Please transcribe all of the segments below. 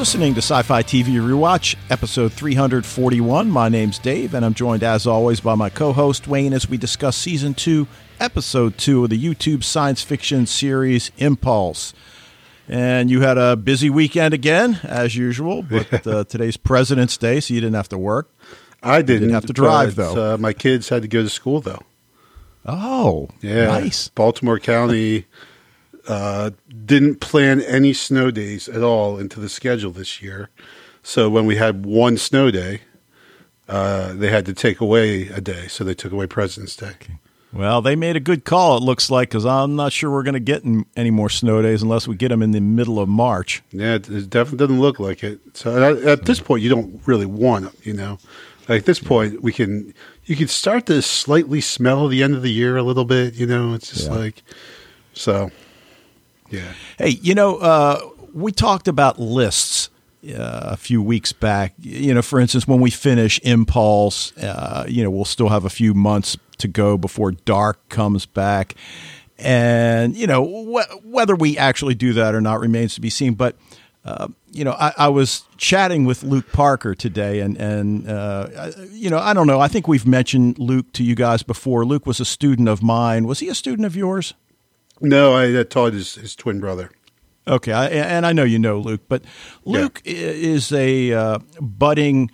listening to Sci Fi TV Rewatch, episode 341. My name's Dave, and I'm joined, as always, by my co host, Wayne, as we discuss season two, episode two of the YouTube science fiction series Impulse. And you had a busy weekend again, as usual, but uh, today's President's Day, so you didn't have to work. I didn't, didn't have to drive, though. Uh, my kids had to go to school, though. Oh, Yeah. nice. Baltimore County uh, didn't plan any snow days at all into the schedule this year. So when we had one snow day, uh, they had to take away a day. So they took away President's Day. Well, they made a good call, it looks like, because I'm not sure we're going to get any more snow days unless we get them in the middle of March. Yeah, it, it definitely doesn't look like it. So at, at this point, you don't really want it, you know. Like at this point, we can you can start to slightly smell the end of the year a little bit, you know. It's just Yeah. like so. Yeah, Hey, you know, uh, we talked about lists uh, a few weeks back. You know, for instance, when we finish Impulse, uh, you know, we'll still have a few months to go before Dark comes back. And, you know, wh- whether we actually do that or not remains to be seen. But, uh, you know, I, I was chatting with Luke Parker today, and, and uh, you know, I don't know. I think we've mentioned Luke to you guys before. Luke was a student of mine. Was he a student of yours? No, I uh, taught his his twin brother. Okay, I, and I know you know Luke, but Luke i is a uh, budding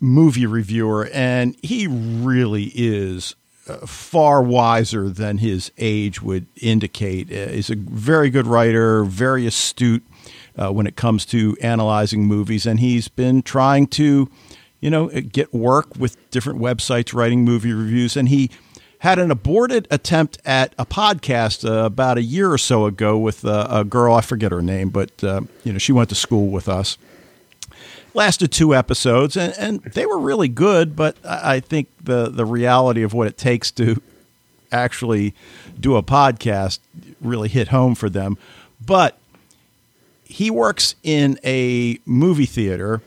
movie reviewer, and he really is uh, far wiser than his age would indicate. Uh, he's a very good writer, very astute uh, when it comes to analyzing movies, and he's been trying to, you know, get work with different websites writing movie reviews, and he had an aborted attempt at a podcast uh, about a year or so ago with uh, a girl I forget her name, but uh, you know she went to school with us. Lasted two episodes, and, and they were really good. But I think the the reality of what it takes to actually do a podcast really hit home for them. But he works in a movie theater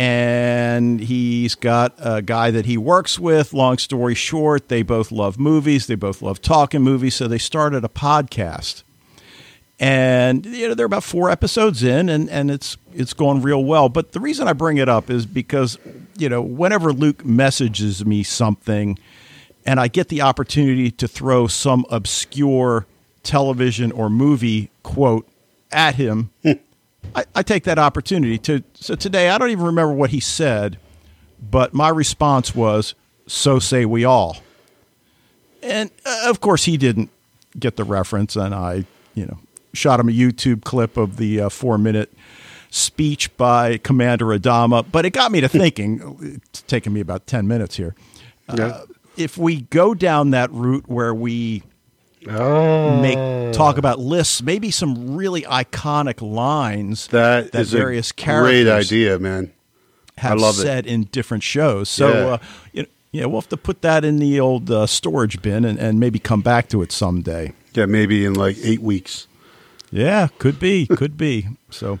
and he's got a guy that he works with. Long story short, they both love movies, they both love talking movies, so they started a podcast. And you know, they're about four episodes in and, and it's it's going real well. But the reason I bring it up is because, you know, whenever Luke messages me something and I get the opportunity to throw some obscure television or movie quote at him, I, I take that opportunity to. So today, I don't even remember what he said, but my response was, "So say we all." And uh, of course, he didn't get the reference, and I, you know, shot him a YouTube clip of the uh, four-minute speech by Commander Adama. But it got me to thinking. It's taken me about ten minutes here. Yeah. If we go down that route where we oh, make talk about lists, maybe some really iconic lines that that is various a characters great idea, man. have love it. said in different shows. So, Yeah. uh, you know, yeah, we'll have to put that in the old uh, storage bin and, and maybe come back to it someday. Yeah, maybe in like eight weeks. Yeah, could be, could be. So,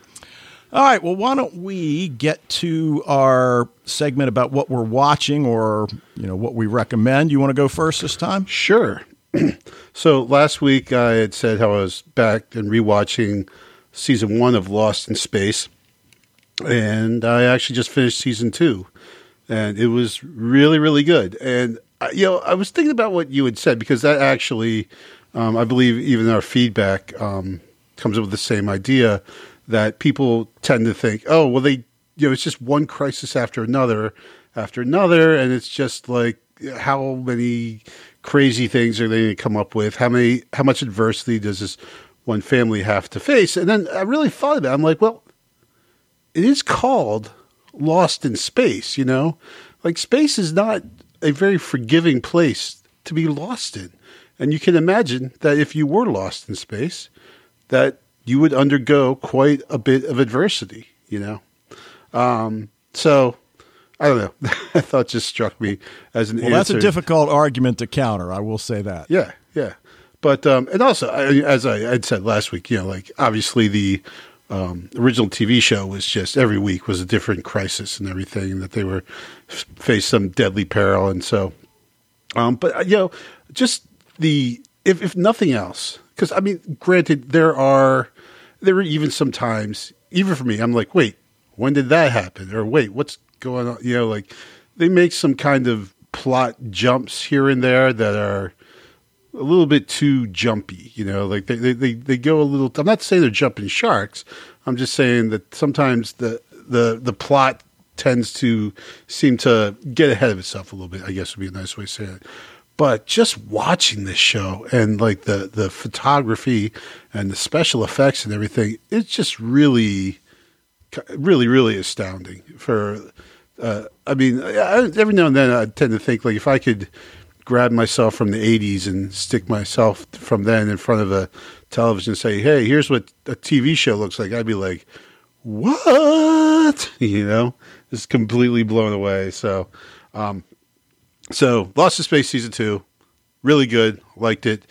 all right. Well, why don't we get to our segment about what we're watching or you know what we recommend? You want to go first this time? Sure. so last week I had said how I was back and rewatching season one of Lost in Space, and I actually just finished season two, and it was really really good. And uh, you know I was thinking about what you had said because that actually, um, I believe even our feedback um, comes up with the same idea that people tend to think, oh well they you know it's just one crisis after another after another, and it's just like how many crazy things are they come up with? How many? How much adversity does this one family have to face? And then I really thought about. it. I'm like, well, it is called Lost in Space. You know, like space is not a very forgiving place to be lost in, and you can imagine that if you were lost in space, that you would undergo quite a bit of adversity. You know, um, so. I don't know. I thought just struck me as an Well, that's a difficult argument to counter. I will say that. Yeah, yeah. But um, and also, I, as I had said last week, you know, like obviously the um, original TV show was just every week was a different crisis and everything, and that they were faced some deadly peril, and so. Um, but uh, you know, just the if if nothing else, because I mean, granted, there are there are even sometimes, even for me, I'm like, wait, when did that happen? Or wait, what's going on? You know, like they make some kind of plot jumps here and there that are a little bit too jumpy. You know, like they, they, they, they go a little. I'm not saying they're jumping sharks. I'm just saying that sometimes the the the plot tends to seem to get ahead of itself a little bit. I guess would be a nice way to say it. But just watching this show and like the the photography and the special effects and everything, it's just really, really, really astounding. For, uh, I mean, I, every now and then I tend to think like if I could grab myself from the 80s and stick myself from then in front of a television and say, hey, here's what a TV show looks like, I'd be like, what? You know, just completely blown away. So, um, so Lost in Space season two, really good, liked it.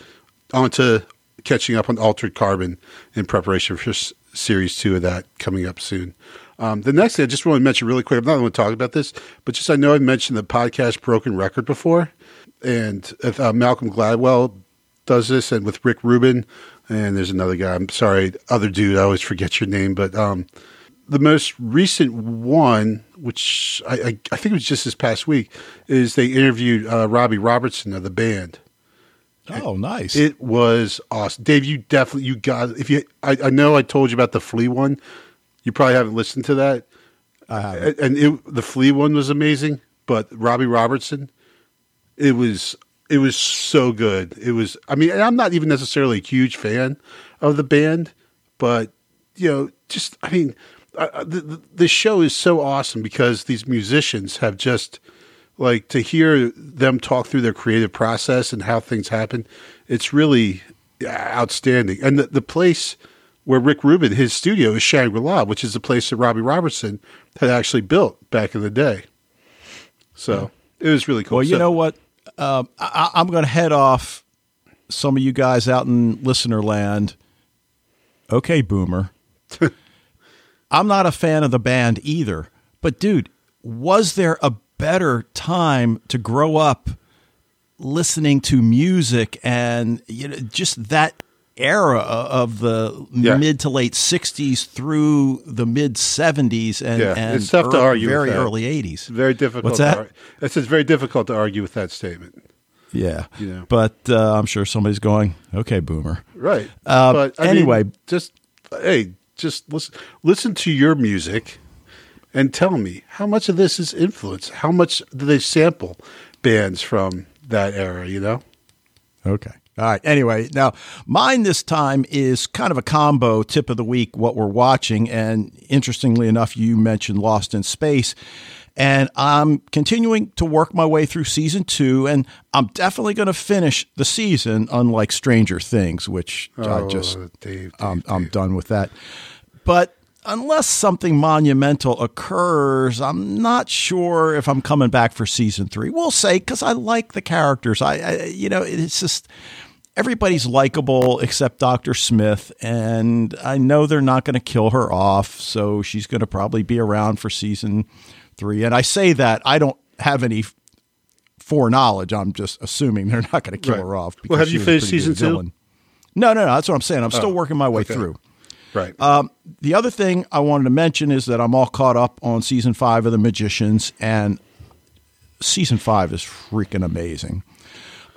On to catching up on Altered Carbon in preparation for series two of that coming up soon. Um, the next thing I just want to mention really quick, I'm not going to talk about this, but just I know I've mentioned the podcast Broken Record before, and uh, Malcolm Gladwell does this, and with Rick Rubin, and there's another guy. I'm sorry, other dude. I always forget your name, but um, the most recent one, which I, I, I, think it was just this past week, is they interviewed uh, Robbie Robertson of the band. Oh, nice! It was awesome, Dave. You definitely you got if you. I, I know I told you about the Flea one. You probably haven't listened to that. I haven't. And it, the Flea one was amazing, but Robbie Robertson, it was it was so good. It was. I mean, I'm not even necessarily a huge fan of the band, but you know, just I mean, uh, the the show is so awesome because these musicians have just like to hear them talk through their creative process and how things happen. It's really outstanding, and the the place where Rick Rubin, his studio is Shangri La, which is the place that Robbie Robertson had actually built back in the day. So it was really cool. Well, you so, know what? Uh, I, I'm going to head off some of you guys out in listener land. Okay, Boomer. I'm not a fan of the band either. But, dude, was there a better time to grow up listening to music and you know just that era of the Yeah. mid to late 60s through the mid 70s and, Yeah, and it's tough to argue very early 80s. Very difficult. What's to that? ar- it's very difficult to argue with that statement. Yeah. You know. But uh, I'm sure somebody's going, okay, boomer. Right. Uh, but I anyway. mean, just hey, just listen listen to your music and tell me how much of this is influence. How much do they sample bands from that era? You know. Okay. All right. Anyway, now mine this time is kind of a combo tip of the week, what we're watching. And interestingly enough, you mentioned Lost in Space. And I'm continuing to work my way through season two, and I'm definitely going to finish the season, unlike Stranger Things, which I Oh, just Dave, Dave, I'm, I'm Dave. done with that. But unless something monumental occurs, I'm not sure if I'm coming back for season three. We'll say because I like the characters. I, I, you know, it's just everybody's likable except Doctor Smith, and I know they're not going to kill her off, so she's going to probably be around for season three. And I say that I don't have any foreknowledge. I'm just assuming they're not going to kill Right. her off. Well, have you she was a finished season two? villain. No, no, no. That's what I'm saying. I'm still Oh, working my way okay. through. Right. Um, the other thing I wanted to mention is that I'm all caught up on season five of The Magicians, and season five is freaking amazing.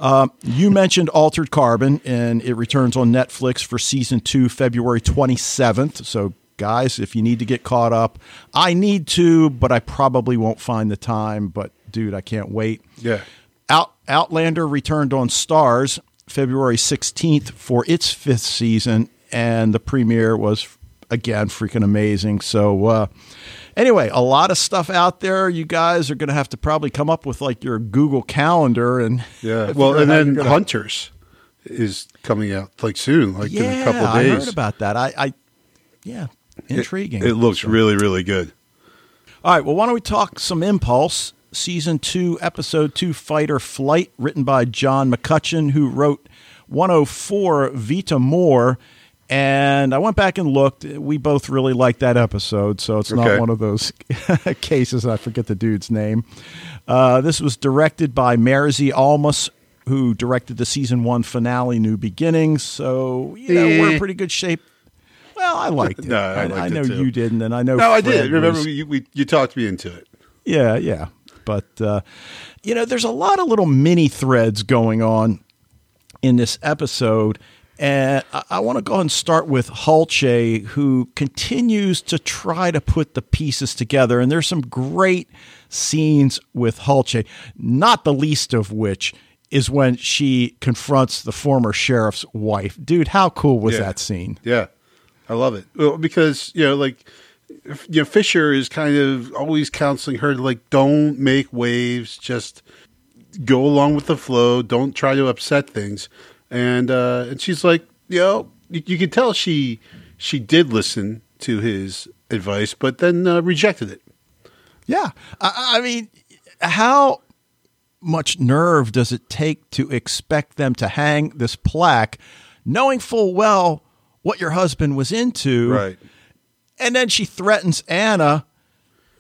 Um, you mentioned Altered Carbon, and it returns on Netflix for season two, February 27th. So, guys, if you need to get caught up, I need to, but I probably won't find the time. But, dude, I can't wait. yeah. Out, Outlander returned on Starz February 16th for its fifth season, and the premiere was again freaking amazing. So, uh, anyway, a lot of stuff out there. You guys are going to have to probably come up with like your Google Calendar and Yeah. Well, and then gonna- Hunters is coming out like soon, like in a couple I days. heard about that. I, I yeah, intriguing. It, it looks really, really good. All right. Well, why don't we talk some Impulse? Season two, episode two, Fight or Flight, written by John McCutcheon, who wrote 104 Vita Moore. And I went back and looked. We both really liked that episode, so it's not Okay. one of those cases. I forget the dude's name. Uh, this was directed by Marzi Almus, who directed the season one finale, New Beginnings. So, you know, we're in Eh. pretty good shape. Well, I liked it. No, I I, liked I it know you didn't, and I know. No, I did. Remember, was- you, we, you talked me into it. Yeah, yeah. But, uh, you know, there's a lot of little mini threads going on in this episode. And I, I want to go ahead and start with Hulche, who continues to try to put the pieces together. And there's some great scenes with Hulche, not the least of which is when she confronts the former sheriff's wife. Dude, how cool was Yeah. that scene? Yeah, I love it. Well, because you know, like, you know, Fisher is kind of always counseling her to like, don't make waves, just go along with the flow, don't try to upset things, and uh, and she's like, you know, you, you could tell she she did listen to his advice, but then uh, rejected it. Yeah. I, I mean, how much nerve does it take to expect them to hang this plaque, knowing full well what your husband was into? right? And then she threatens Anna.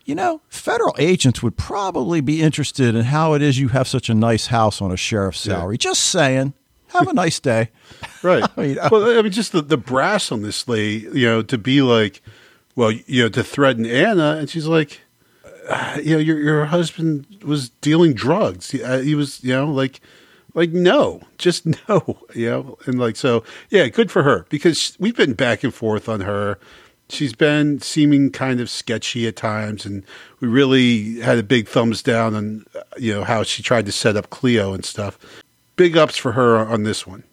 You know, federal agents would probably be interested in how it is you have such a nice house on a sheriff's Yeah. salary. Just saying. Have a nice day. Right. I mean, well, I mean, just the, the brass on this lady, you know, to be like, well, you know, to threaten Anna, and she's like, uh, you know, your your husband was dealing drugs. He, uh, he was, you know, like, like no, just no, you know, and like so, yeah, good for her because we've been back and forth on her. She's been seeming kind of sketchy at times, and we really had a big thumbs down on, uh, you know, how she tried to set up Cleo and stuff. Big ups for her on this one.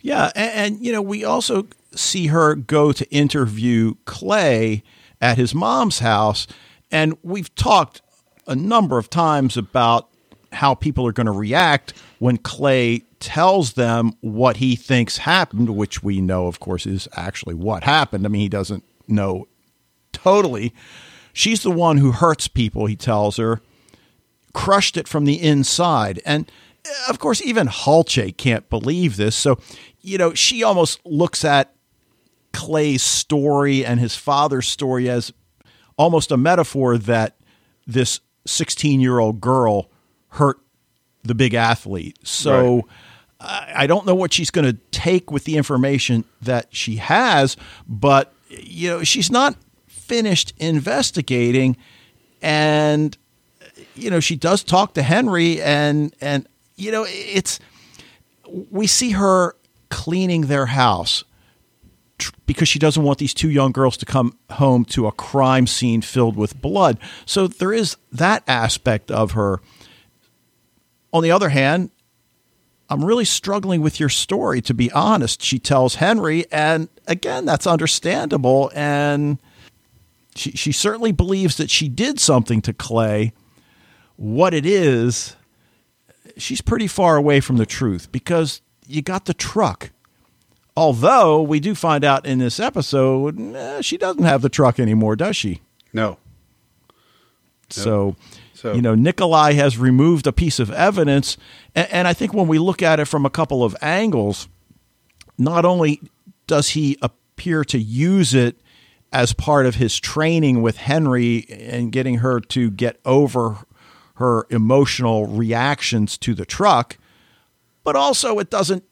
Yeah, and, and you know, we also see her go to interview Clay at his mom's house, and we've talked a number of times about how people are going to react when Clay tells them what he thinks happened, which we know, of course, is actually what happened. I mean, he doesn't know totally. She's the one who hurts people, he tells her, crushed it from the inside. And of course, even Halche can't believe this. So, you know, she almost looks at Clay's story and his father's story as almost a metaphor that this 16 year old girl hurt the big athlete. So Right. I, I don't know what she's going to take with the information that she has, but, you know, she's not finished investigating. And, you know, she does talk to Henry and, and, you know, it's, we see her cleaning their house because she doesn't want these two young girls to come home to a crime scene filled with blood. So there is that aspect of her. On the other hand, I'm really struggling with your story, to be honest. She tells Henry, and again, that's understandable. And she, she certainly believes that she did something to Clay. What it is, she's pretty far away from the truth because you got the truck. Although we do find out in this episode, eh, she doesn't have the truck anymore, does she? No. So, So- you know, Nikolai has removed a piece of evidence. And, and I think when we look at it from a couple of angles, not only does he appear to use it as part of his training with Henry and getting her to get over her emotional reactions to the truck, but also it doesn't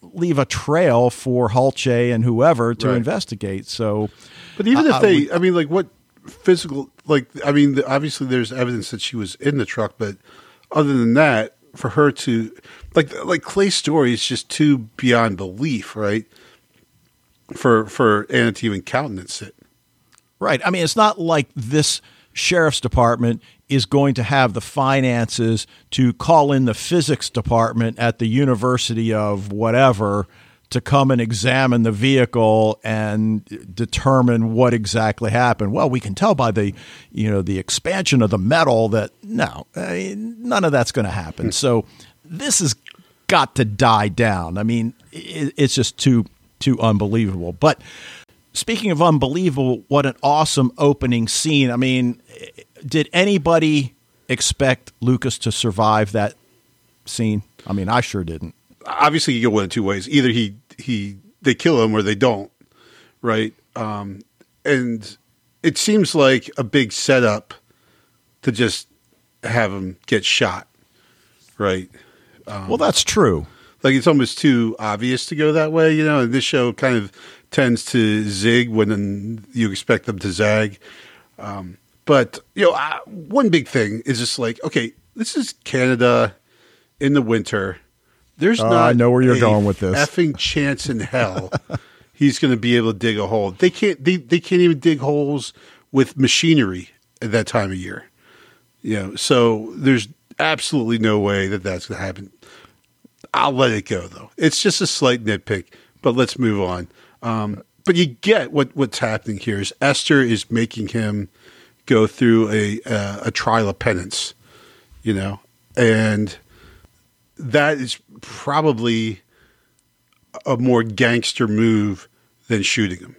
leave a trail for Halche and whoever to Right. investigate. So, But even Uh, if they, uh, I mean, like what physical, like, I mean, the- obviously there's evidence that she was in the truck, but other than that, for her to, like, like Clay's story is just too beyond belief, right? For for Anna to even countenance it. Right. I mean, it's not like this sheriff's department is going to have the finances to call in the physics department at the university of whatever to come and examine the vehicle and determine what exactly happened. Well, we can tell by the, you know, the expansion of the metal that no, none of that's going to happen. So this has got to die down. I mean, it's just too too unbelievable. But speaking of unbelievable, what an awesome opening scene. I mean, did anybody expect Lucas to survive that scene? I mean, I sure didn't. Obviously, you go one of two ways: either he he they kill him or they don't, right? Um, and it seems like a big setup to just have him get shot, right? well, that's true. like it's almost too obvious to go that way, you know. And this show kind of tends to zig when you expect them to zag. Um, but you know, I, one big thing is just like, okay, this is Canada in the winter. There's Oh, not I know where you're going with this. Effing chance in hell he's going to be able to dig a hole. They can't. They, they can't even dig holes with machinery at that time of year. You know, so there's absolutely no way that that's going to happen. I'll let it go though. It's just a slight nitpick, but let's move on. Um, but you get what what's happening here is Esther is making him go through a uh, a trial of penance, you know, and that is probably a more gangster move than shooting him.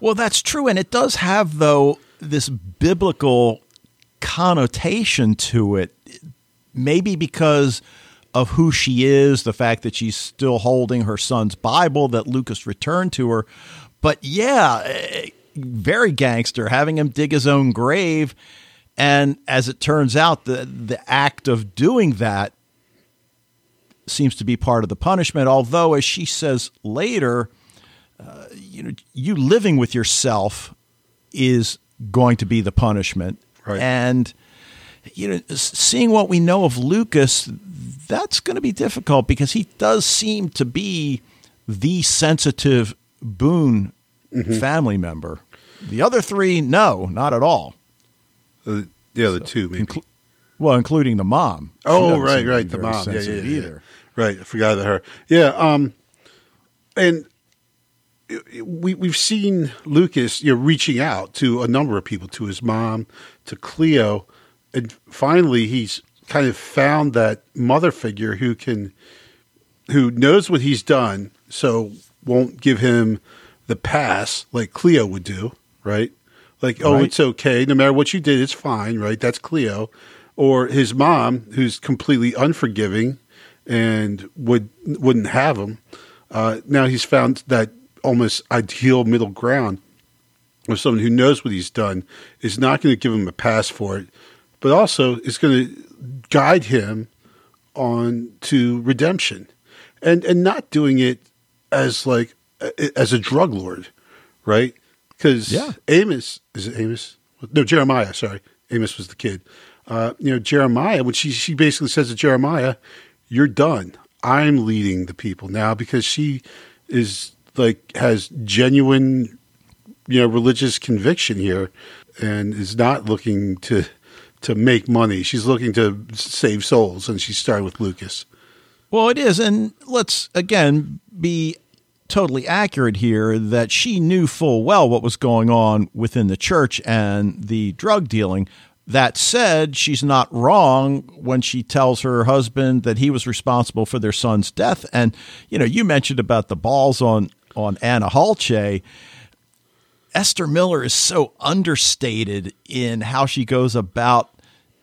Well, that's true, and it does have though this biblical connotation to it. Maybe because of who she is, the fact that she's still holding her son's Bible that Lucas returned to her. But yeah, eh, very gangster, having him dig his own grave. And as it turns out, the the act of doing that seems to be part of the punishment. Although, as she says later, uh, you know, you living with yourself is going to be the punishment, Right. and you know, seeing what we know of Lucas, that's going to be difficult because he does seem to be the sensitive Boone family member. The other three, no, not at all. Uh, the other two, maybe. Inclu- well, including the mom. Oh, right, right. The mom. Yeah, yeah, yeah. Either. Right. I forgot about her. Yeah. Um, and we we've seen Lucas, you know, reaching out to a number of people, to his mom, to Cleo, and finally he's kind of found that mother figure who can, who knows what he's done, so won't give him the pass like Cleo would do, right? Like, oh, Right. it's okay, no matter what you did, it's fine, right? That's Cleo, or his mom, who's completely unforgiving and would wouldn't have him. Uh, now he's found that almost ideal middle ground of someone who knows what he's done is not going to give him a pass for it, but also is going to guide him on to redemption, and and not doing it as like as a drug lord, right? Because Yeah. Amos is it Amos? No, Jeremiah. Sorry, Amos was the kid. Uh, you know, Jeremiah. When she she basically says to Jeremiah, "You're done. I'm leading the people now," because she is like has genuine, you know, religious conviction here, and is not looking to to make money. She's looking to save souls, and she started with Lucas. Well, it is. And let's, again, be totally accurate here that she knew full well what was going on within the church and the drug dealing. That said, she's not wrong when she tells her husband that he was responsible for their son's death. And, you know, you mentioned about the balls on, on Anna Halche. Esther Miller is so understated in how she goes about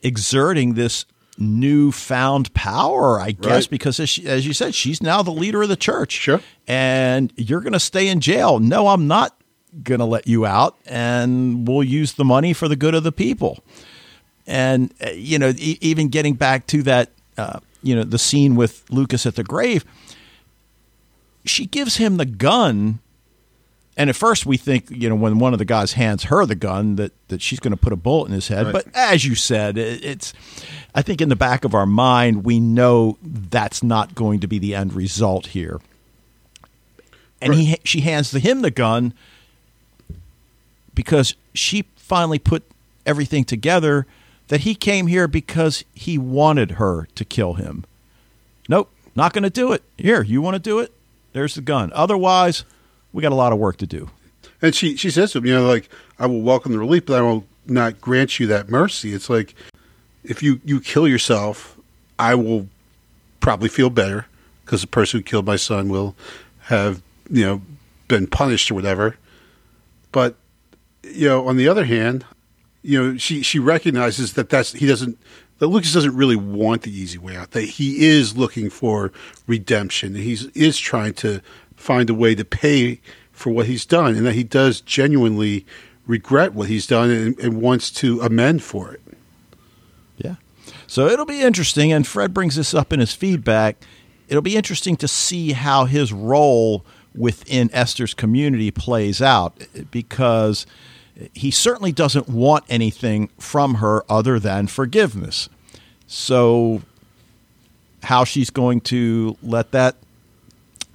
exerting this newfound power, I guess, Right. because as, she, as you said, she's now the leader of the church. Sure. And you're going to stay in jail. No, I'm not going to let you out, and we'll use the money for the good of the people. And, uh, you know, e- even getting back to that, uh, you know, the scene with Lucas at the grave, she gives him the gun and at first, we think, you know, when one of the guys hands her the gun, that, that she's going to put a bullet in his head. Right. But as you said, it, it's, I think in the back of our mind, we know that's not going to be the end result here. And he, she hands the, him the gun because she finally put everything together that he came here because he wanted her to kill him. Nope, not going to do it. Here, you want to do it? There's the gun. Otherwise, we got a lot of work to do. And she she says to him, you know, like I will welcome the relief, but I will not grant you that mercy. It's like if you you kill yourself, I will probably feel better because the person who killed my son will have you know been punished or whatever. But you know, on the other hand, you know, she she recognizes that that's he doesn't that Lucas doesn't really want the easy way out. That he is looking for redemption. He's is trying to find a way to pay for what he's done, and that he does genuinely regret what he's done and, and wants to amend for it. Yeah. So it'll be interesting, and Fred brings this up in his feedback. It'll be interesting to see how his role within Esther's community plays out because he certainly doesn't want anything from her other than forgiveness. So, how she's going to let that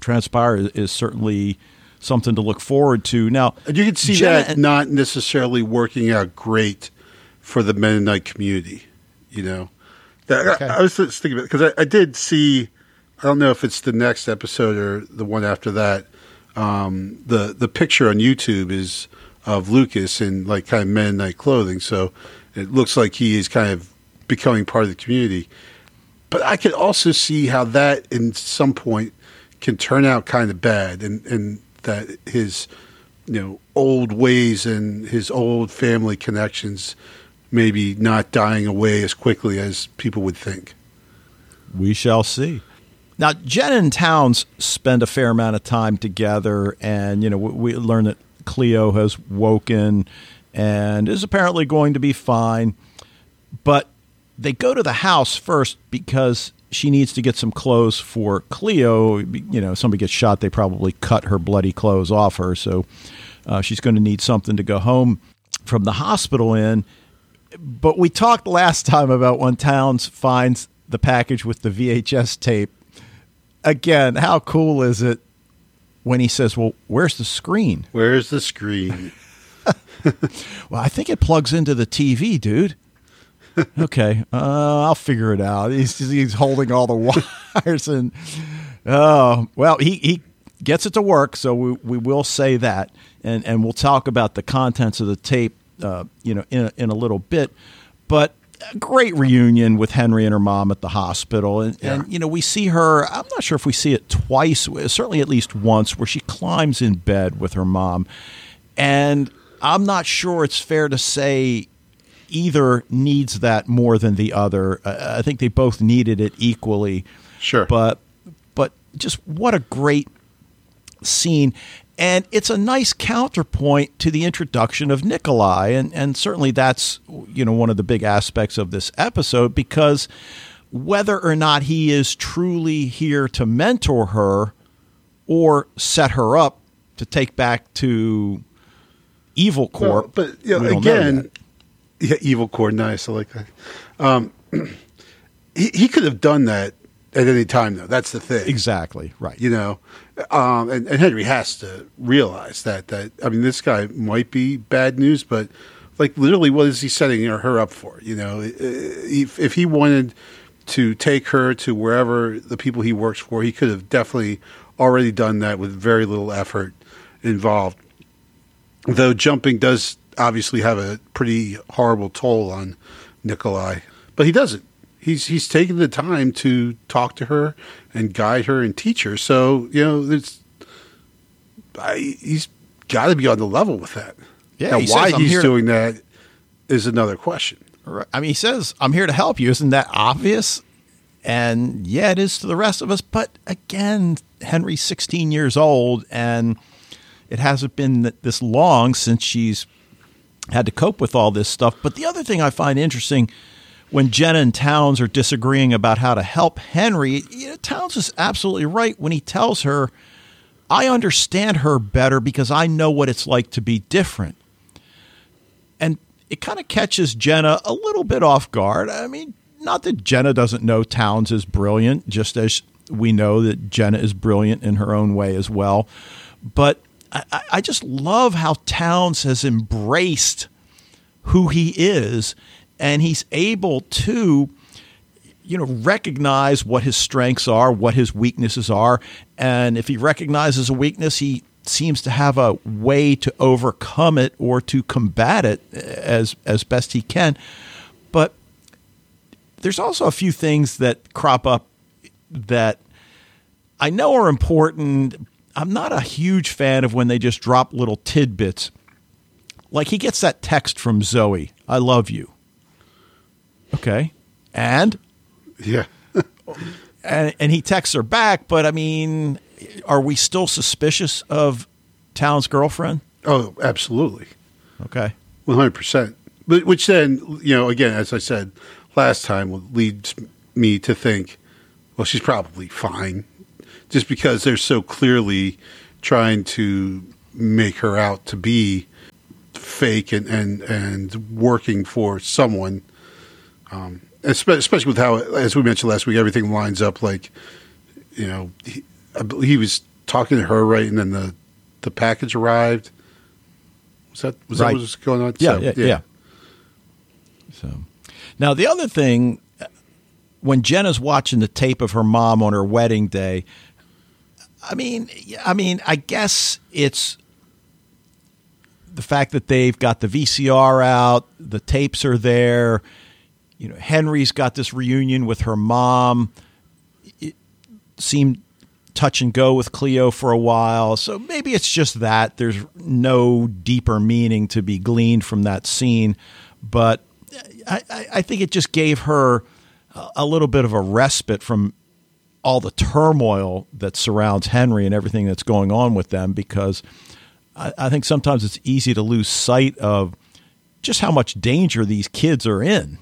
transpire is, is certainly something to look forward to. Now, you can see Jenna that not necessarily working out great for the Mennonite community. You know, that, okay. I, I, was thinking about because I, I, did see. I don't know if it's the next episode or the one after that. Um, the the picture on YouTube is of Lucas in like kind of Mennonite clothing, so it looks like he is kind of becoming part of the community. But I could also see how that, in some point, can turn out kind of bad, and and that his you know old ways and his old family connections maybe not dying away as quickly as people would think. We shall see. Now, Jen and Towns spend a fair amount of time together, and you know we, we learn that Cleo has woken and is apparently going to be fine. But they go to the house first because she needs to get some clothes for Cleo. You know, somebody gets shot, they probably cut her bloody clothes off her, so uh, she's going to need something to go home from the hospital in. But we talked last time about when Towns finds the package with the VHS tape. Again, how cool is it when he says, "Well, where's the screen?" Where's the screen? well, I think it plugs into the TV, dude okay, uh, I'll figure it out. He's, he's holding all the wires and oh well, he he gets it to work. So we we will say that, and and we'll talk about the contents of the tape, uh, you know, in a, in a little bit. But a great reunion with Henry and her mom at the hospital, and, yeah. and you know we see her. I'm not sure if we see it twice, certainly at least once, where she climbs in bed with her mom, and I'm not sure it's fair to say either needs that more than the other. I think they both needed it equally. Sure. But but just what a great scene. And it's a nice counterpoint to the introduction of Nikolai. And, and certainly that's, you know, one of the big aspects of this episode because whether or not he is truly here to mentor her or set her up to take back to evil corp. Well, but you know, again, yeah, evil cord. Nice. I like that. Um, he, he could have done that at any time, though. That's the thing. Exactly. Right. You know, um, and, and Henry has to realize that. That I mean, this guy might be bad news, but like literally, what is he setting her up for? You know, if, if he wanted to take her to wherever the people he works for, he could have definitely already done that with very little effort involved. Though jumping does obviously have a pretty horrible toll on Nikolai, but he doesn't. He's he's taking the time to talk to her and guide her and teach her. So you know, it's I, he's got to be on the level with that. Yeah, now, he why says, he's doing to- that is another question. I mean, he says, "I'm here to help you." Isn't that obvious? And yeah, it is to the rest of us. But again, Henry's 16 years old, and it hasn't been this long since she's had to cope with all this stuff. But the other thing I find interesting when Jenna and Towns are disagreeing about how to help Henry, you know, Towns is absolutely right when he tells her, I understand her better because I know what it's like to be different. And it kind of catches Jenna a little bit off guard. I mean, not that Jenna doesn't know Towns is brilliant, just as we know that Jenna is brilliant in her own way as well. But I, I just love how Towns has embraced who he is, and he's able to you know recognize what his strengths are what his weaknesses are and if he recognizes a weakness he seems to have a way to overcome it or to combat it as as best he can. But there's also a few things that crop up that I know are important I'm not a huge fan of when they just drop little tidbits. Like he gets that text from Zoe, I love you. Okay. And? Yeah. and, and he texts her back, but I mean, are we still suspicious of Town's girlfriend? Oh, absolutely. Okay. 100%. But, which then, you know, again, as I said last time, leads me to think, well, she's probably fine just because they're so clearly trying to make her out to be fake and and, and working for someone. Um, especially with how, as we mentioned last week, everything lines up. Like, you know, he, he was talking to her right, and then the the package arrived. Was that was right. that what was going on? Yeah, so, yeah, yeah, yeah. So now the other thing, when Jenna's watching the tape of her mom on her wedding day, I mean, I mean, I guess it's the fact that they've got the VCR out, the tapes are there. You know, Henry's got this reunion with her mom. It seemed touch and go with Cleo for a while. So maybe it's just that. There's no deeper meaning to be gleaned from that scene. But I, I think it just gave her a little bit of a respite from all the turmoil that surrounds Henry and everything that's going on with them because I, I think sometimes it's easy to lose sight of just how much danger these kids are in.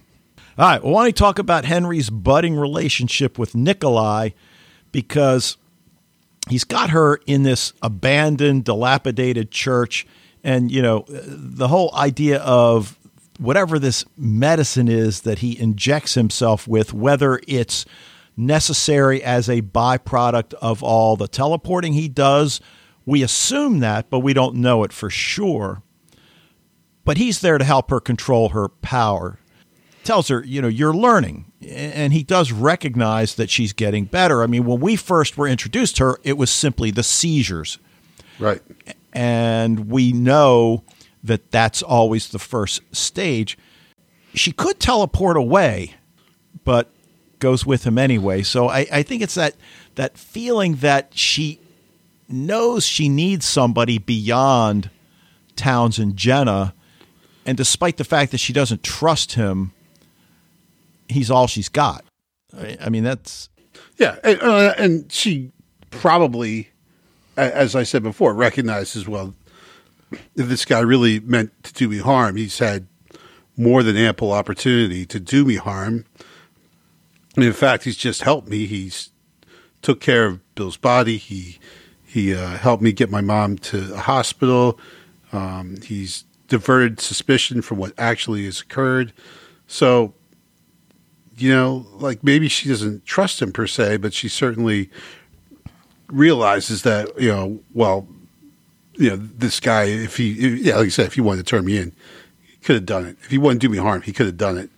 All right, well, why don't we talk about Henry's budding relationship with Nikolai because he's got her in this abandoned, dilapidated church. And, you know, the whole idea of whatever this medicine is that he injects himself with, whether it's necessary as a byproduct of all the teleporting he does, we assume that, but we don't know it for sure. But he's there to help her control her power. Tells her, you know, you're learning and he does recognize that she's getting better. I mean, when we first were introduced to her, it was simply the seizures. Right. And we know that that's always the first stage. She could teleport away, but goes with him anyway. So I, I think it's that that feeling that she knows she needs somebody beyond Towns and Jenna, and despite the fact that she doesn't trust him, he's all she's got. I mean, that's yeah, and, uh, and she probably, as I said before, recognizes well if this guy really meant to do me harm. He's had more than ample opportunity to do me harm. And in fact, he's just helped me. He's took care of Bill's body. He he uh, helped me get my mom to a hospital. Um, he's diverted suspicion from what actually has occurred. So you know, like maybe she doesn't trust him per se, but she certainly realizes that, you know, well, you know, this guy, if he, yeah, like you said, if he wanted to turn me in, he could have done it. If he wanted to do me harm, he could have done it.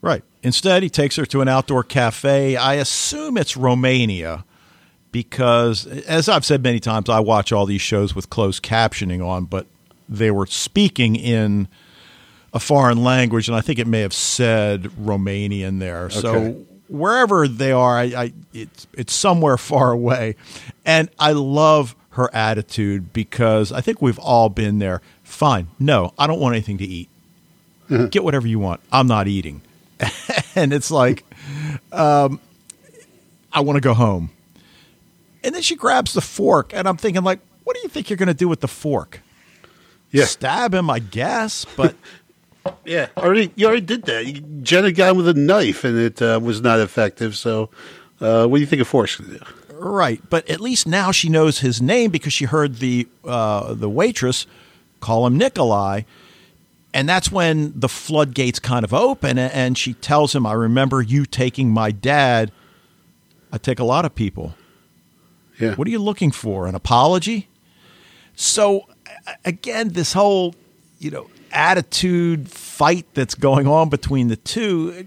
Right. Instead, he takes her to an outdoor cafe. I assume it's Romania because, as I've said many times, I watch all these shows with closed captioning on, but they were speaking in a foreign language, and I think it may have said Romanian there. Okay. So wherever they are, I, I, it's it's somewhere far away, and I love her attitude because I think we've all been there. Fine, no, I don't want anything to eat. Mm-hmm. Get whatever you want. I'm not eating, and it's like, um, I want to go home. And then she grabs the fork, and I'm thinking, like, what do you think you're going to do with the fork? Yeah. Stab him, I guess, but yeah, already you already did that. You Jenna got him with a knife, and it uh, was not effective. So, uh, what do you think a Force going to do? Right, but at least now she knows his name because she heard the uh, the waitress call him Nikolai, and that's when the floodgates kind of open, and she tells him, "I remember you taking my dad. I take a lot of people. Yeah. What are you looking for? An apology?" So again, this whole you know attitude fight that's going on between the two.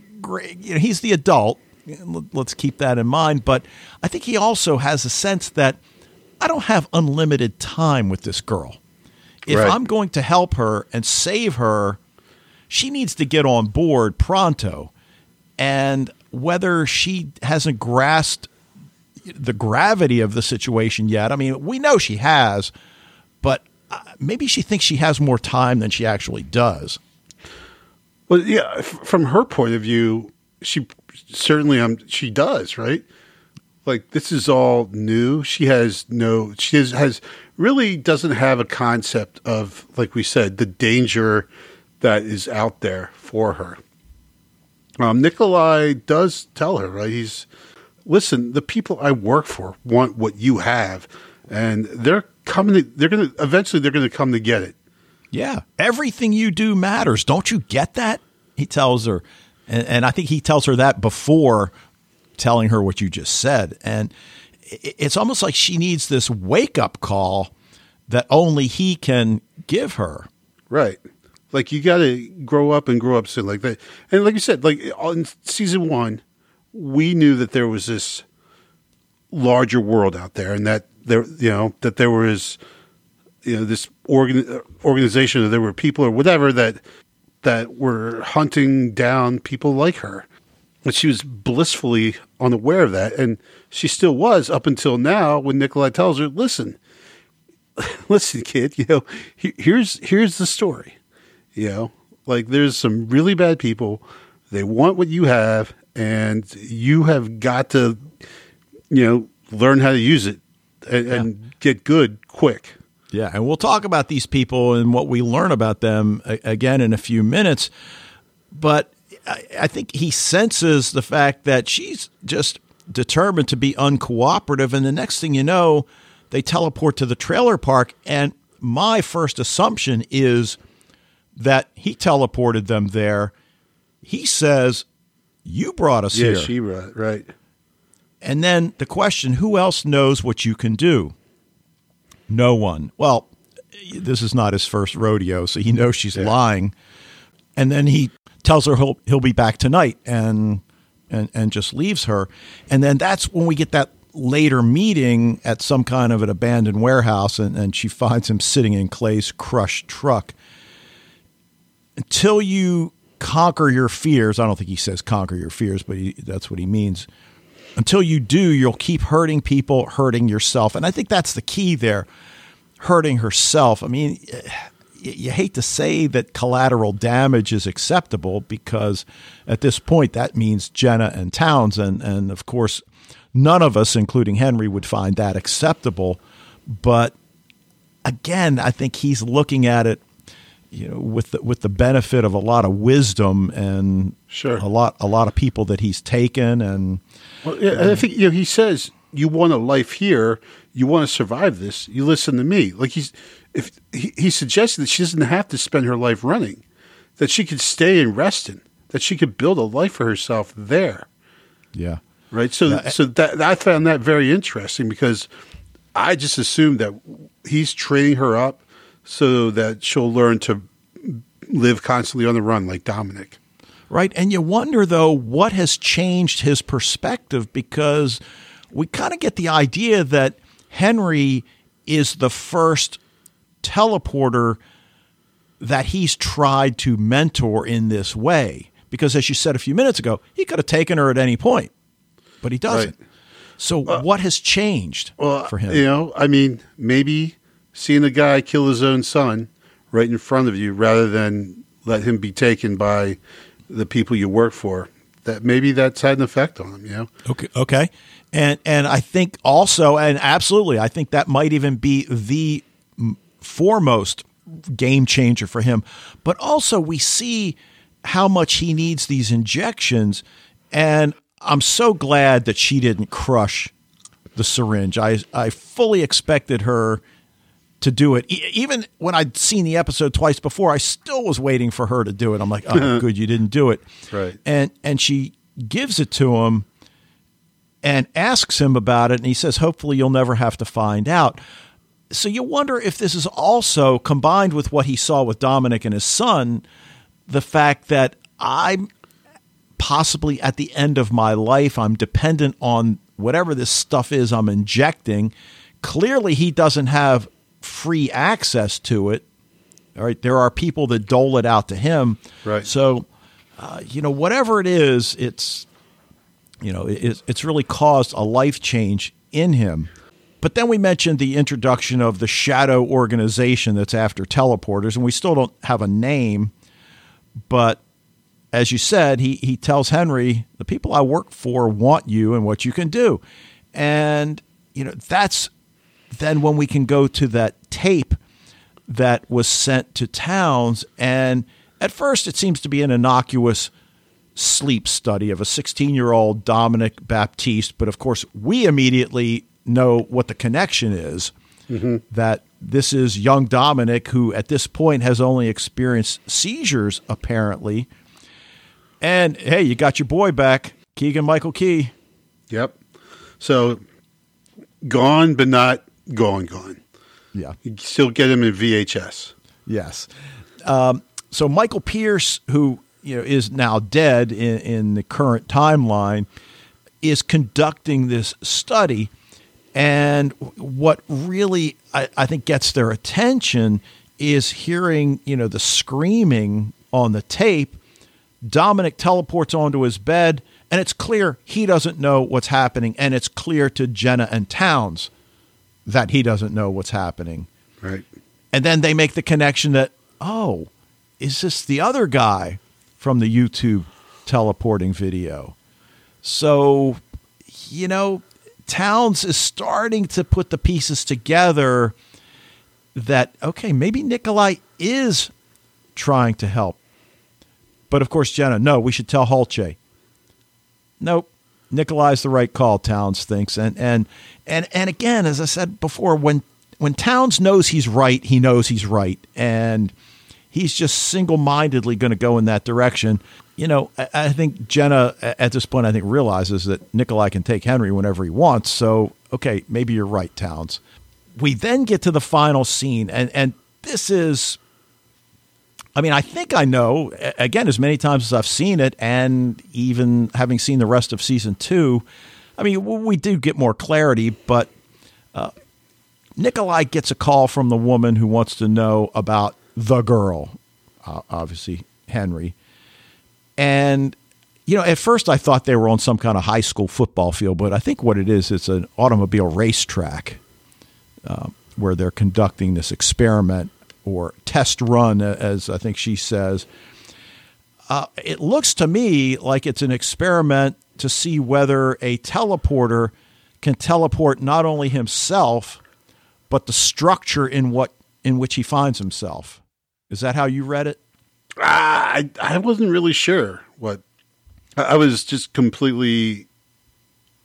You know, he's the adult. Let's keep that in mind. But I think he also has a sense that I don't have unlimited time with this girl. If right. I'm going to help her and save her, she needs to get on board pronto. And whether she hasn't grasped the gravity of the situation yet, I mean, we know she has, but maybe she thinks she has more time than she actually does. Well, yeah, f- from her point of view, she certainly um she does right. Like this is all new. She has no. She has, has really doesn't have a concept of like we said the danger that is out there for her. Um, Nikolai does tell her right. He's listen. The people I work for want what you have and they're coming. To, they're going to eventually. They're going to come to get it. Yeah, everything you do matters. Don't you get that? He tells her, and, and I think he tells her that before telling her what you just said, and it's almost like she needs this wake up call that only he can give her. Right. Like you got to grow up and grow up soon, like that. And like you said, like in season one, we knew that there was this larger world out there, and that there, you know, that there was, you know, this organ, organization, or there were people or whatever that that were hunting down people like her, and she was blissfully unaware of that, and she still was up until now when Nikolai tells her, "Listen, listen, kid, you know, here's here's the story. You know, like there's some really bad people. They want what you have, and you have got to, you know, learn how to use it and, yeah. and get good quick. Yeah, and we'll talk about these people and what we learn about them again in a few minutes. But I think he senses the fact that she's just determined to be uncooperative, and the next thing you know they teleport to the trailer park. And my first assumption is that he teleported them there. He says, You brought us yeah, here. she brought, right. And then the question who else knows what you can do? No one. Well, this is not his first rodeo, so he knows she's yeah. lying. And then he tells her he'll he'll be back tonight and and and just leaves her. And then that's when we get that later meeting at some kind of an abandoned warehouse, and, and she finds him sitting in Clay's crushed truck. Until you conquer your fears, I don't think he says conquer your fears, but he, that's what he means. Until you do, you'll keep hurting people, hurting yourself. And I think that's the key there hurting herself. I mean, you hate to say that collateral damage is acceptable because at this point that means Jenna and Townsend. And of course, None of us, including Henry, would find that acceptable. But again, I think he's looking at it, you know, with the, with the benefit of a lot of wisdom and sure. a lot a lot of people that he's taken and. Well, yeah, I think you know he says you want a life here, you want to survive this. You listen to me. Like he's if he, he suggested that she doesn't have to spend her life running, that she could stay and rest in Reston, that she could build a life for herself there. Yeah right? So, so that I found that very interesting because I just assumed that he's training her up so that she'll learn to live constantly on the run like Dominic. Right. And you wonder, though, what has changed his perspective because we kind of get the idea that Henry is the first teleporter that he's tried to mentor in this way. Because, as you said a few minutes ago, he could have taken her at any point but he doesn't. Right. So uh, what has changed well, for him? You know, I mean, maybe seeing a guy kill his own son right in front of you rather than let him be taken by the people you work for. That maybe that's had an effect on him, you know. Okay, okay. And and I think also and absolutely, I think that might even be the foremost game changer for him. But also we see how much he needs these injections and I'm so glad that she didn't crush the syringe. I I fully expected her to do it. E- even when I'd seen the episode twice before, I still was waiting for her to do it. I'm like, oh, good, you didn't do it. Right. And and she gives it to him and asks him about it, and he says, hopefully you'll never have to find out. So you wonder if this is also combined with what he saw with Dominic and his son, the fact that I'm possibly at the end of my life, I'm dependent on whatever this stuff is I'm injecting. Clearly, he doesn't have free access to it. All right, there are people that dole it out to him. Right. So, uh, you know, whatever it is, it's you know, it, it's really caused a life change in him. But then we mentioned the introduction of the shadow organization that's after teleporters, and we still don't have a name. But as you said, he, he tells Henry, the people I work for want you and what you can do. And, you know, that's then when we can go to that tape that was sent to Towns. And at first, it seems to be an innocuous sleep study of a 16 year old Dominic Baptiste. But of course, we immediately know what the connection is. That this is young Dominic, who at this point has only experienced seizures, apparently. And hey, you got your boy back, Keegan Michael Key. Yep. So gone, but not gone, gone. Yeah. You still get him in VHS. Yes. Um, so Michael Pierce, who you know is now dead in, in the current timeline, is conducting this study. And what really I, I think gets their attention is hearing you know the screaming on the tape. Dominic teleports onto his bed, and it's clear he doesn't know what's happening, and it's clear to Jenna and Towns that he doesn't know what's happening. Right. And then they make the connection that, oh, is this the other guy from the YouTube teleporting video? So, you know, Towns is starting to put the pieces together that, okay, maybe Nikolai is trying to help. But of course, Jenna, no, we should tell Hulce. Nope. Nikolai's the right call, Towns thinks. And and and and again, as I said before, when when Towns knows he's right, he knows he's right. And he's just single mindedly going to go in that direction. You know, I, think Jenna at this point, I think realizes that Nikolai can take Henry whenever he wants. So, okay, maybe you're right, Towns. We then get to the final scene, and and this is I mean, I think I know, again, as many times as I've seen it, and even having seen the rest of season two, I mean, we do get more clarity, but uh, Nikolai gets a call from the woman who wants to know about the girl, uh, obviously, Henry. And, you know, at first I thought they were on some kind of high school football field, but I think what it is, it's an automobile racetrack uh, where they're conducting this experiment or test run, as I think she says. Uh, it looks to me like it's an experiment to see whether a teleporter can teleport not only himself, but the structure in what in which he finds himself. Is that how you read it? I I wasn't really sure what. I was just completely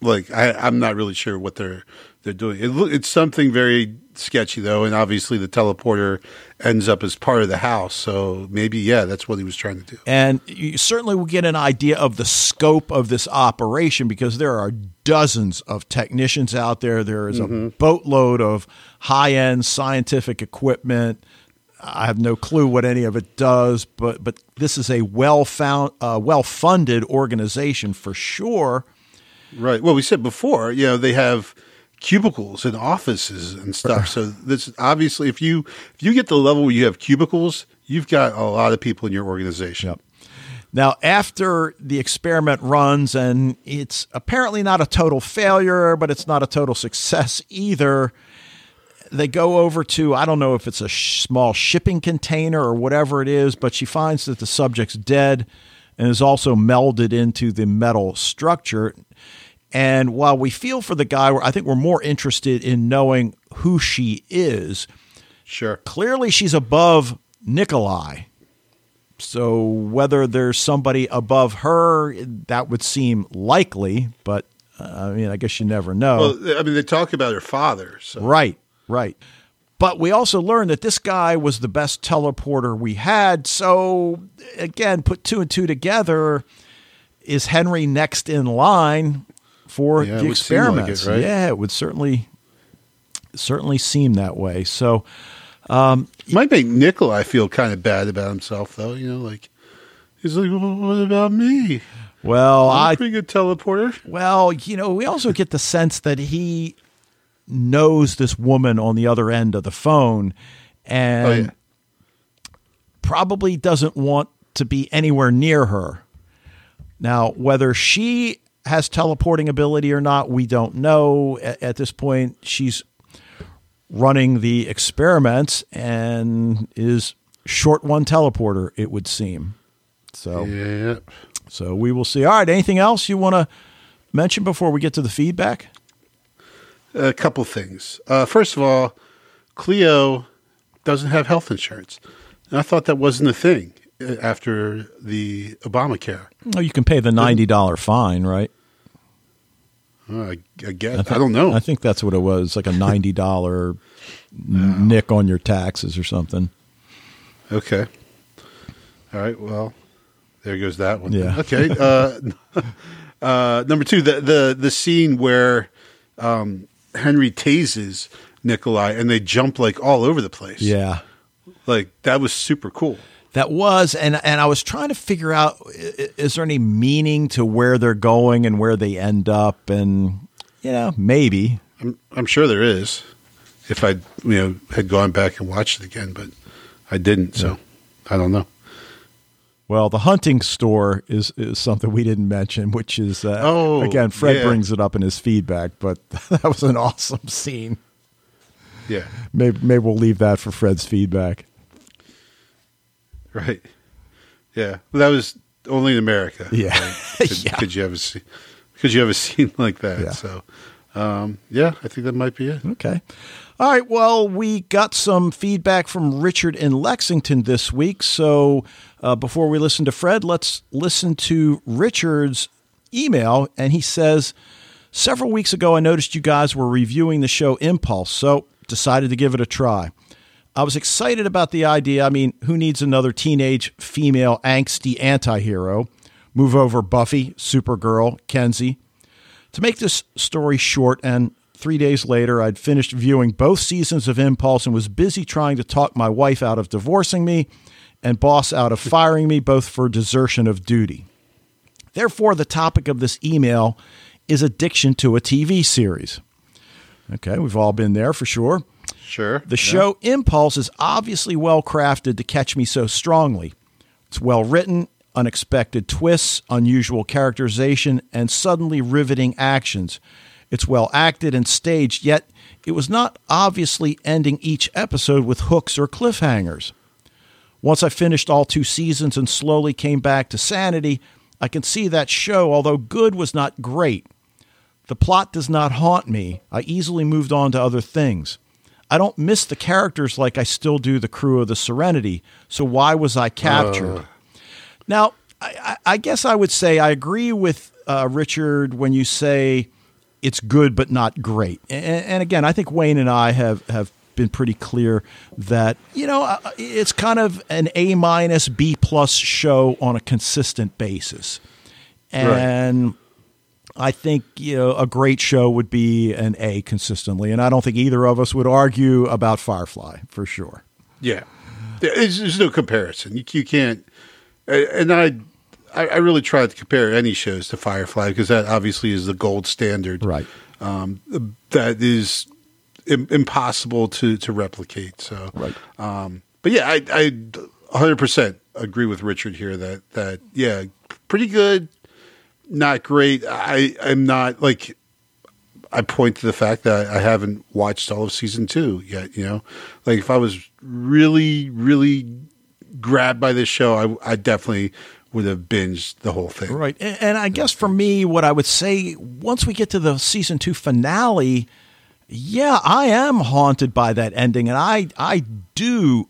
like I, I'm not really sure what they're they're doing. It, it's something very sketchy though, and obviously the teleporter ends up as part of the house. So maybe yeah, that's what he was trying to do. And you certainly will get an idea of the scope of this operation because there are dozens of technicians out there. There is Mm-hmm. a boatload of high end scientific equipment. I have no clue what any of it does, but but this is a well found, uh, well funded organization for sure. Right. Well, we said before, you know, they have cubicles and offices and stuff. So this obviously, if you if you get the level where you have cubicles, you've got a lot of people in your organization. Yep. Now, after the experiment runs, and it's apparently not a total failure, but it's not a total success either, they go over to, I don't know if it's a sh- small shipping container or whatever it is, but she finds that the subject's dead and is also melded into the metal structure. And while we feel for the guy, I think we're more interested in knowing who she is. Sure. Clearly, she's above Nikolai. So whether there's somebody above her, that would seem likely, but uh, I mean, I guess you never know. Well, I mean, they talk about her father. So right, right. But we also learned that this guy was the best teleporter we had. So again, put two and two together. Is Henry next in line for Yeah, the seem like it, experiments? right? Yeah, it would certainly certainly seem that way. So um, might make Nikolai feel kind of bad about himself, though. You know, like he's like, well, "What about me? well, I'm I a pretty good teleporter." Well, you know, we also get the sense that he knows this woman on the other end of the phone and Oh, yeah. probably doesn't want to be anywhere near her. Now, whether she has teleporting ability or not, we don't know. A- At this point, she's running the experiments and is short one teleporter, it would seem. So. Yeah. So we will see. All right. Anything else you want to mention before we get to the feedback? A couple things. Uh, first of all, Cleo doesn't have health insurance. And I thought that wasn't a thing uh, after the Obamacare. Oh, you can pay the ninety dollar fine, right? Uh, I, I guess I, don't know. I think that's what it was, like a ninety dollar nick on your taxes or something. Okay. All right. Well, there goes that one. Yeah. Okay. Uh, uh, number two, the the the scene where um, Henry tases Nikolai and they jump like all over the place. Yeah. Like that was super cool. That was, and and I was trying to figure out is there any meaning to where they're going and where they end up, and you know maybe. I'm I'm sure there is. If I you know had gone back and watched it again, but I didn't, so I don't know. Well, the hunting store is, is something we didn't mention, which is uh, Oh, again Fred yeah. brings it up in his feedback, but that was an awesome scene. Yeah. Maybe maybe we'll leave that for Fred's feedback. Right. Yeah. Well, that was only in America. Yeah. right? Could, Yeah. could you have a scene? Could you have a scene like that? Yeah. So, um, yeah, I think that might be it. Okay. All right. Well, we got some feedback from Richard in Lexington this week. So uh, before we listen to Fred, let's listen to Richard's email. And he says, Several weeks ago, I noticed you guys were reviewing the show Impulse, so decided to give it a try. I was excited about the idea. I mean, who needs another teenage female angsty anti hero? Move over Buffy, Supergirl, Kenzie. To make this story short, and three days later, I'd finished viewing both seasons of Impulse and was busy trying to talk my wife out of divorcing me and boss out of firing me, both for desertion of duty. Therefore, the topic of this email is addiction to a TV series. Okay, we've all been there for sure. Sure. The show Impulse is obviously well crafted to catch me so strongly. It's well written, unexpected twists, unusual characterization, and suddenly riveting actions. It's well acted and staged, yet it was not obviously ending each episode with hooks or cliffhangers. Once I finished all two seasons and slowly came back to sanity, I can see that show, although good, was not great. The plot does not haunt me. I easily moved on to other things. I don't miss the characters like I still do the crew of the Serenity, so why was I captured? Now, I, I I guess I would say I agree with uh, Richard when you say it's good but not great. And, and again, I think Wayne and I have, have been pretty clear that you know uh, it's kind of an A minus B plus show on a consistent basis, and I think you know a great show would be an A consistently, and I don't think either of us would argue about Firefly for sure. Yeah, there's, there's no comparison. You, you can't. And I, I I really try to compare any shows to Firefly because that obviously is the gold standard. Right. Um, that is Im- impossible to to replicate. So. Right. Um, but yeah, I I 100 percent agree with Richard here that that yeah, pretty good, not great. I I'm not like I point to the fact that I haven't watched all of season two yet. You know, like if I was really, really grabbed by this show, I, I definitely would have binged the whole thing. Right. And, and I guess for me, what I would say once we get to the season two finale, yeah, I am haunted by that ending, and I I do.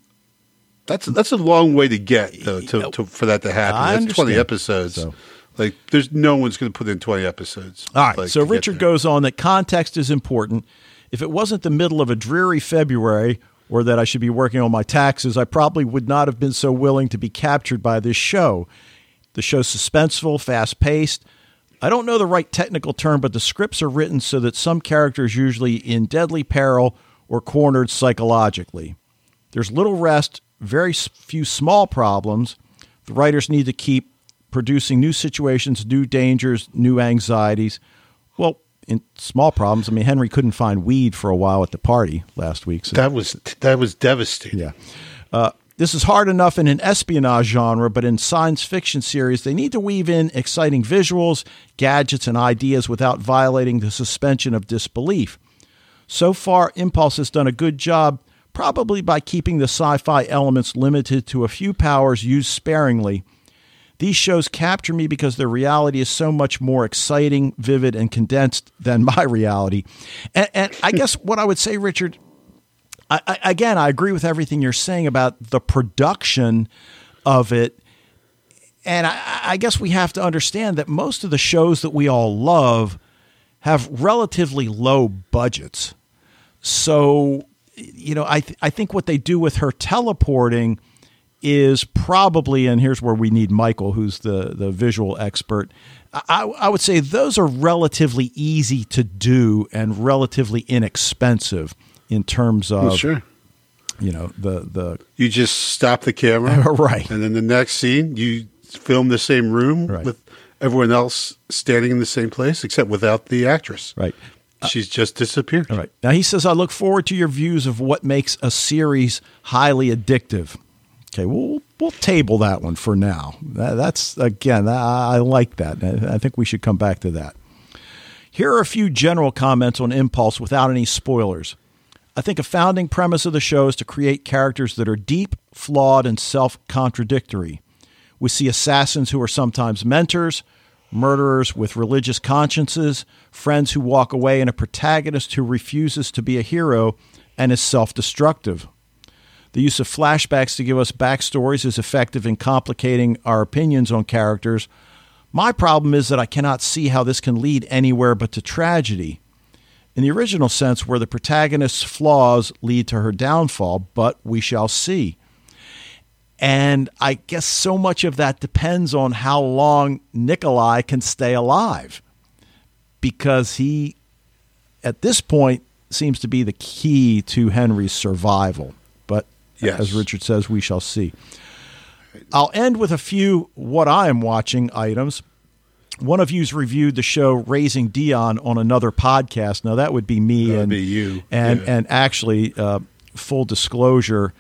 That's that's a long way to get though to, to for that to happen. I That's twenty episodes. So- Like, there's no one's going to put in twenty episodes. All right. like, so Richard goes on that context is important. If it wasn't the middle of a dreary February or that I should be working on my taxes, I probably would not have been so willing to be captured by this show. The show's suspenseful, fast paced. I don't know the right technical term, but the scripts are written so that some characters usually in deadly peril or cornered psychologically. There's little rest, very few small problems. The writers need to keep producing new situations, new dangers, new anxieties. Well, in small problems, I mean, Henry couldn't find weed for a while at the party last week. So that was that was devastating. yeah. Uh, this is hard enough in an espionage genre, but in science fiction series, they need to weave in exciting visuals, gadgets, and ideas without violating the suspension of disbelief. So far, Impulse has done a good job, probably by keeping the sci fi elements limited to a few powers used sparingly. These shows capture me because their reality is so much more exciting, vivid, and condensed than my reality. And, and I guess what I would say, Richard, I, I, again, I agree with everything you're saying about the production of it. And I, I guess we have to understand that most of the shows that we all love have relatively low budgets. So, you know, I th- I think what they do with her teleporting is probably, and here's where we need Michael, who's the the visual expert. I, I would say those are relatively easy to do and relatively inexpensive in terms of Well, sure. you know the the You just stop the camera, Right. and then the next scene you film the same room Right. with everyone else standing in the same place, except without the actress. right. She's just disappeared. All right. Now he says, I look forward to your views of what makes a series highly addictive. Okay, we'll we'll table that one for now. That, that's again, I, I like that. I think we should come back to that. Here are a few general comments on Impulse without any spoilers. I think a founding premise of the show is to create characters that are deep, flawed, and self contradictory. We see assassins who are sometimes mentors, murderers with religious consciences, friends who walk away, and a protagonist who refuses to be a hero and is self destructive. The use of flashbacks to give us backstories is effective in complicating our opinions on characters. My problem is that I cannot see how this can lead anywhere but to tragedy. In the original sense, where the protagonist's flaws lead to her downfall, but we shall see. And I guess so much of that depends on how long Nikolai can stay alive because he, at this point, seems to be the key to Henry's survival. But Yes. as Richard says, we shall see. I'll end with a few what I am watching items. One of you's reviewed the show Raising Dion on another podcast. Now that would be me That would and be you. And Yeah. and actually, uh, full disclosure,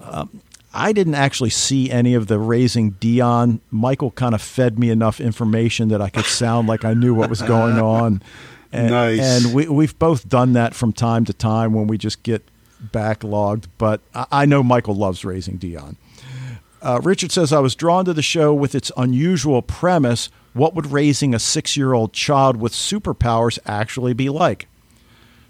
um, I didn't actually see any of the Raising Dion. Michael kind of fed me enough information that I could sound like I knew what was going on. And, Nice. And we, we've both done that from time to time when we just get backlogged. But I, I know Michael loves Raising Dion. Uh, Richard says, I was drawn to the show with its unusual premise. What would raising a six year old child with superpowers actually be like?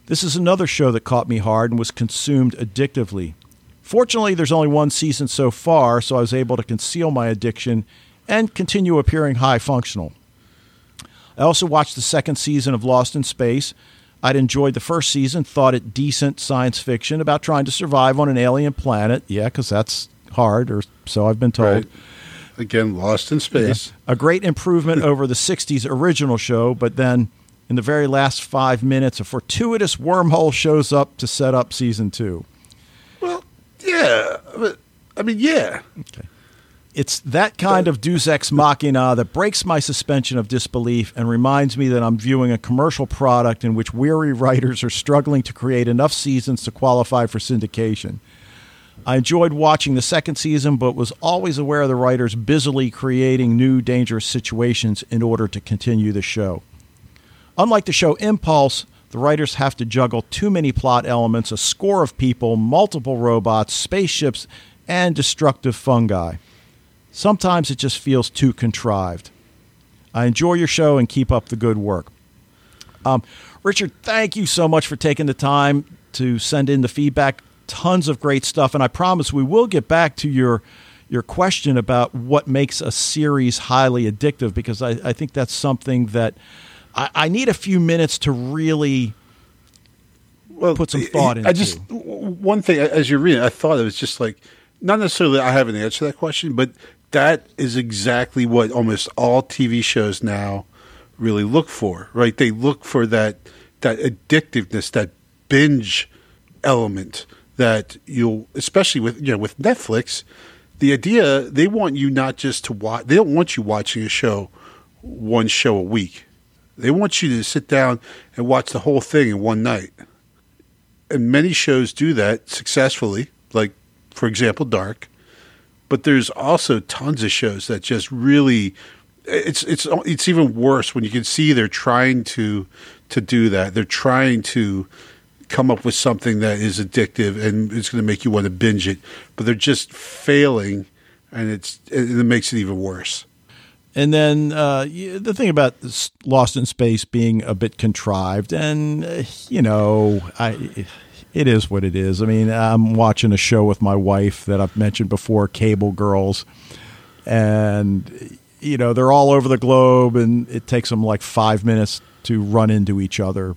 This is another show that caught me hard and was consumed addictively. Fortunately, there's only one season so far, so I was able to conceal my addiction and continue appearing high functional. I also watched the second season of Lost in Space. I'd enjoyed the first season, thought it decent science fiction about trying to survive on an alien planet. Yeah, because that's hard, or so I've been told. Right. Again, lost in space. A great improvement over the 60s original show, but then in the very last five minutes, a fortuitous wormhole shows up to set up season two. Well, yeah, but I mean, yeah. Okay. It's that kind of deus ex machina that breaks my suspension of disbelief and reminds me that I'm viewing a commercial product in which weary writers are struggling to create enough seasons to qualify for syndication. I enjoyed watching the second season, but was always aware of the writers busily creating new dangerous situations in order to continue the show. Unlike the show Impulse, the writers have to juggle too many plot elements, a score of people, multiple robots, spaceships, and destructive fungi. Sometimes it just feels too contrived. I enjoy your show and keep up the good work. Um, Richard, thank you so much for taking the time to send in the feedback. Tons of great stuff, and I promise we will get back to your your question about what makes a series highly addictive because I, I think that's something that I, I need a few minutes to really well, put some thought I into. I just one thing as you're reading, I thought it was just like not necessarily I have an answer to that question, but that is exactly what almost all TV shows now really look for, right? They look for that that addictiveness, that binge element that you'll, especially with you know with Netflix, the idea they want you not just to watch. They don't want you watching a show, one show a week. They want you to sit down and watch the whole thing in one night and many shows do that successfully, like for example, Dark. But there's also tons of shows that just really it's it's it's even worse when you can see they're trying to to do that. They're trying to come up with something that is addictive and it's going to make you want to binge it, but they're just failing, and it's it, it makes it even worse. And then uh, the thing about Lost in Space being a bit contrived, and uh, you know, I it is what it is. I mean, I'm watching a show with my wife that I've mentioned before, Cable Girls, and you know, they're all over the globe, and it takes them like five minutes to run into each other.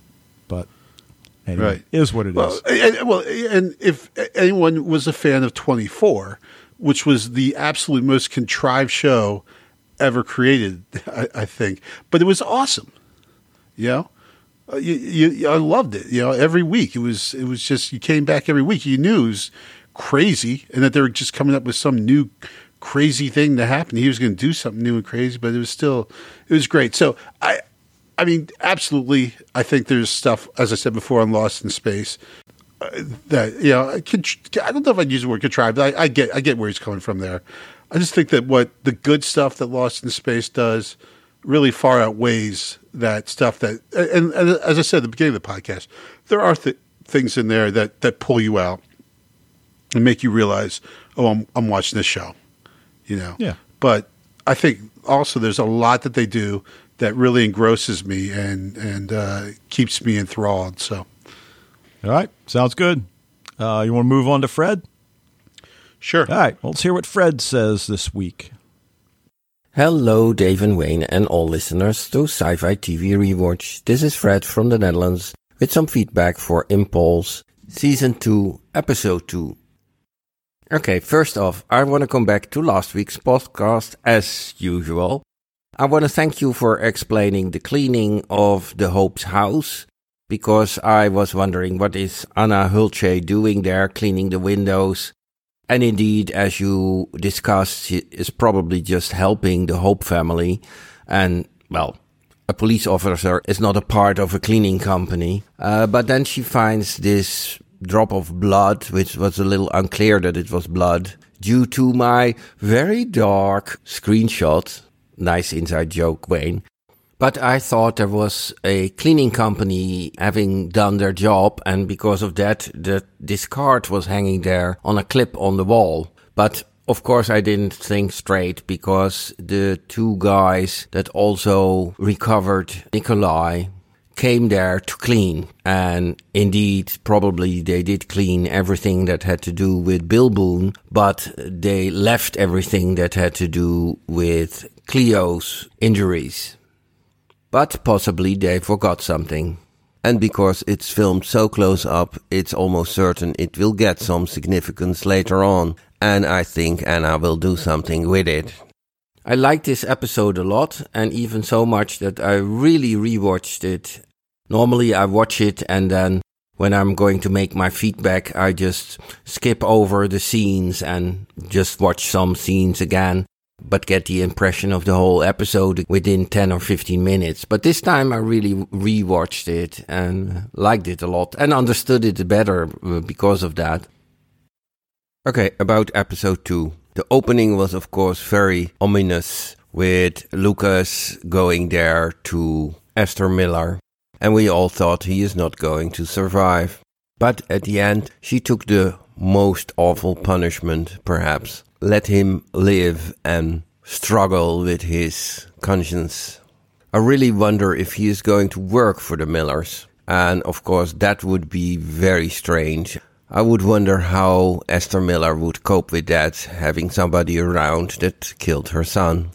Anyway, Right. is what it is. well, And, well, and if anyone was a fan of 24, which was the absolute most contrived show ever created, I, I think, but it was awesome. You know, Uh, you, you, I loved it. You know, every week it was it was just you came back every week. You knew it was crazy, and that they were just coming up with some new crazy thing to happen. He was going to do something new and crazy, but it was still it was great. So I. I mean, absolutely. I think there's stuff, as I said before, on Lost in Space uh, that you know. I I don't know if I'd use the word contrived. But I, I get, I get where he's coming from there. I just think that what the good stuff that Lost in Space does really far outweighs that stuff that. And, and as I said at the beginning of the podcast, there are th- things in there that that pull you out and make you realize, oh, I'm I'm watching this show, you know. Yeah. But I think also there's a lot that they do that really engrosses me and and uh, keeps me enthralled. So all right, sounds good. Uh, you want to move on to Fred? sure. All right, well, let's hear what Fred says this week. Hello, Dave and Wayne, and all listeners to Sci Fi TV Rewatch. This is Fred from the Netherlands with some feedback for Impulse Season 2, Episode 2. Okay, first off, I want to come back to last week's podcast as usual. I want to thank you for explaining the cleaning of the Hope's house because I was wondering what is Anna Hulce doing there cleaning the windows and indeed, as you discussed, she is probably just helping the Hope family. And, well, a police officer is not a part of a cleaning company. Uh, but then she finds this drop of blood, which was a little unclear that it was blood, due to my very dark screenshot. Nice inside joke, Wayne. But I thought there was a cleaning company having done their job, and because of that, the, this card was hanging there on a clip on the wall. But of course, I didn't think straight because the two guys that also recovered Nikolai came there to clean. And indeed, probably they did clean everything that had to do with Bill Boone, but they left everything that had to do with Cleo's injuries but possibly they forgot something. And because it's filmed so close up, it's almost certain it will get some significance later on, and I think Anna will do something with it. I liked this episode a lot, and even so much that I really rewatched it. Normally I watch it and then when I'm going to make my feedback, I just skip over the scenes and just watch some scenes again but get the impression of the whole episode within 10 or 15 minutes. But this time I really rewatched it and liked it a lot and understood it better uh, because of that. Okay, about episode 2. The opening was, of course, very ominous with Lucas going there to Esther Miller, and we all thought he is not going to survive. But at the end, she took the most awful punishment, perhaps. Let him live and struggle with his conscience. I really wonder if he is going to work for the Millers. And of course, that would be very strange. I would wonder how Esther Miller would cope with that, having somebody around that killed her son.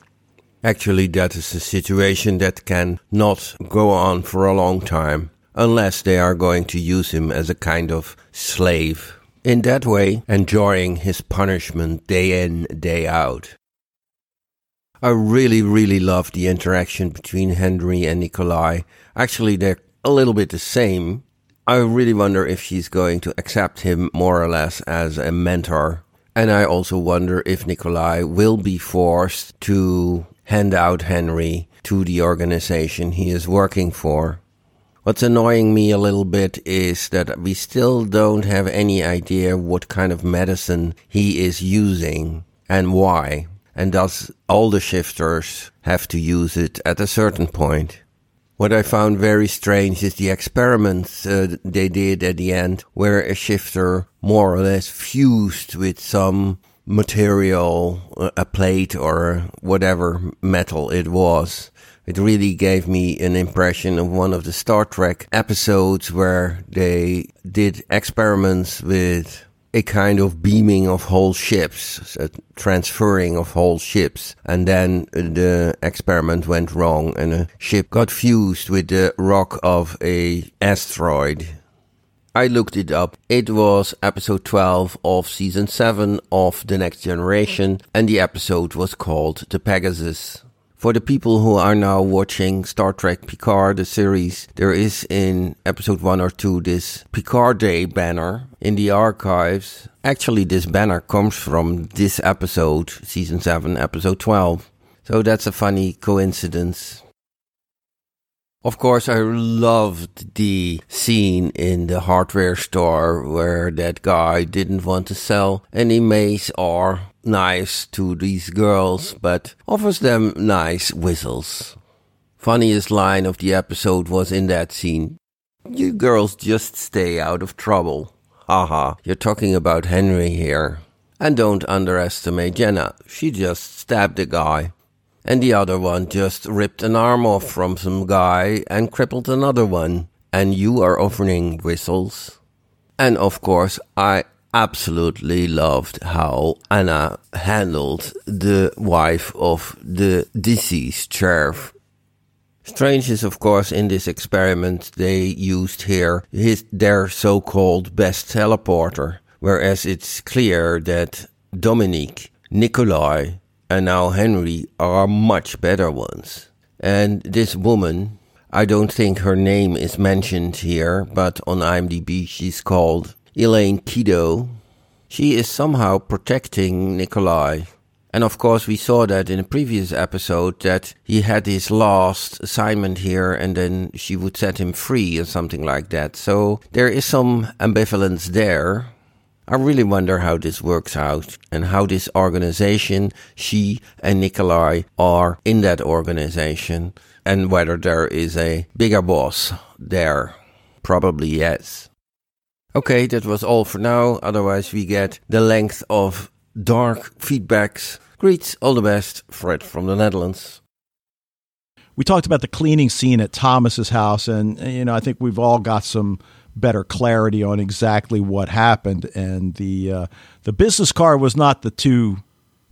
Actually, that is a situation that can not go on for a long time, unless they are going to use him as a kind of slave. In that way, enjoying his punishment day in, day out. I really, really love the interaction between Henry and Nikolai. Actually, they're a little bit the same. I really wonder if she's going to accept him more or less as a mentor. And I also wonder if Nikolai will be forced to hand out Henry to the organization he is working for. What's annoying me a little bit is that we still don't have any idea what kind of medicine he is using and why. And does all the shifters have to use it at a certain point? What I found very strange is the experiments uh, they did at the end, where a shifter more or less fused with some material, a plate or whatever metal it was. It really gave me an impression of one of the Star Trek episodes where they did experiments with a kind of beaming of whole ships, a transferring of whole ships. And then the experiment went wrong and a ship got fused with the rock of a asteroid. I looked it up. It was episode 12 of season 7 of The Next Generation, and the episode was called The Pegasus. For the people who are now watching Star Trek Picard, the series, there is in episode 1 or 2 this Picard Day banner in the archives. Actually, this banner comes from this episode, season 7, episode 12. So that's a funny coincidence. Of course, I loved the scene in the hardware store where that guy didn't want to sell any mace or knives to these girls, but offers them nice whistles. Funniest line of the episode was in that scene. You girls just stay out of trouble. Haha, you're talking about Henry here. And don't underestimate Jenna. She just stabbed a guy and the other one just ripped an arm off from some guy and crippled another one. And you are offering whistles. And of course, I absolutely loved how Anna handled the wife of the deceased sheriff. Strange is, of course, in this experiment they used here his, their so-called best teleporter, whereas it's clear that Dominique, Nikolai, and now Henry are much better ones. And this woman, I don't think her name is mentioned here, but on IMDb she's called Elaine Kido. She is somehow protecting Nikolai. And of course, we saw that in a previous episode that he had his last assignment here and then she would set him free or something like that. So there is some ambivalence there. I really wonder how this works out and how this organization, she and Nikolai, are in that organization and whether there is a bigger boss there. Probably yes. Okay, that was all for now. Otherwise, we get the length of dark feedbacks. Greets, all the best, Fred from the Netherlands. We talked about the cleaning scene at Thomas's house, and you know, I think we've all got some better clarity on exactly what happened. And the uh, the business card was not the two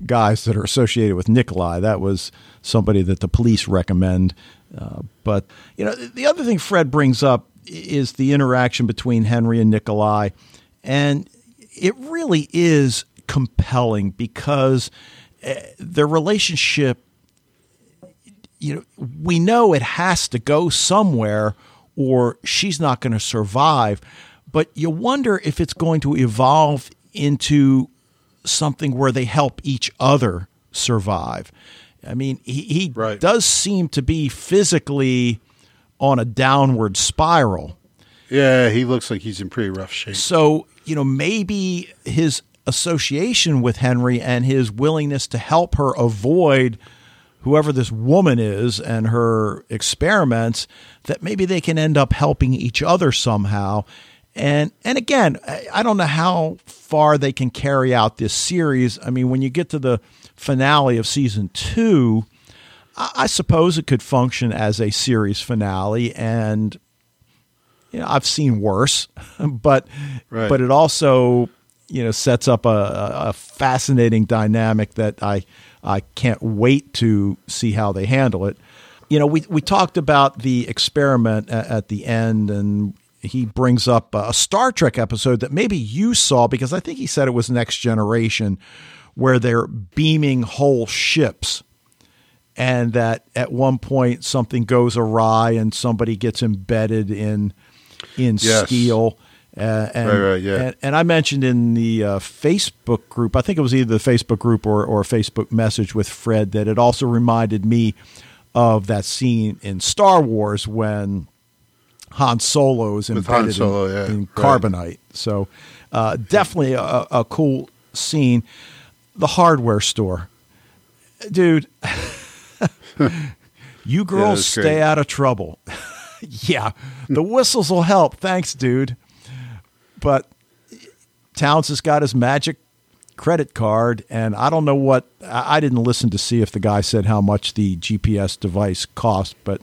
guys that are associated with Nikolai. That was somebody that the police recommend. Uh, but you know, the other thing Fred brings up is the interaction between Henry and Nikolai, and it really is compelling because uh, their relationship. You know, we know it has to go somewhere or she's not going to survive. But you wonder if it's going to evolve into something where they help each other survive. I mean, he, he right. does seem to be physically on a downward spiral. Yeah, he looks like he's in pretty rough shape. So, you know, maybe his association with Henry and his willingness to help her avoid whoever this woman is and her experiments that maybe they can end up helping each other somehow. And and again, I don't know how far they can carry out this series. I mean, when you get to the finale of season two, I suppose it could function as a series finale, and you know, I've seen worse, but right. but it also you know sets up a, a fascinating dynamic that I I can't wait to see how they handle it. You know, we we talked about the experiment at, at the end, and he brings up a Star Trek episode that maybe you saw because I think he said it was Next Generation, where they're beaming whole ships, and that at one point something goes awry and somebody gets embedded in in yes. steel uh, and, right, right, yeah. And, and, I mentioned in the uh, Facebook group, I think it was either the Facebook group or, or a Facebook message with Fred, that it also reminded me of that scene in Star Wars when Han Solo is embedded Solo, in, yeah. in, carbonite. Right. So uh, definitely a, a, cool scene. The hardware store, dude. you girls yeah, stay out of trouble. yeah, the whistles will help. Thanks, dude. But Towns has got his magic credit card, and I don't know what. I didn't listen to see if the guy said how much the GPS device cost, but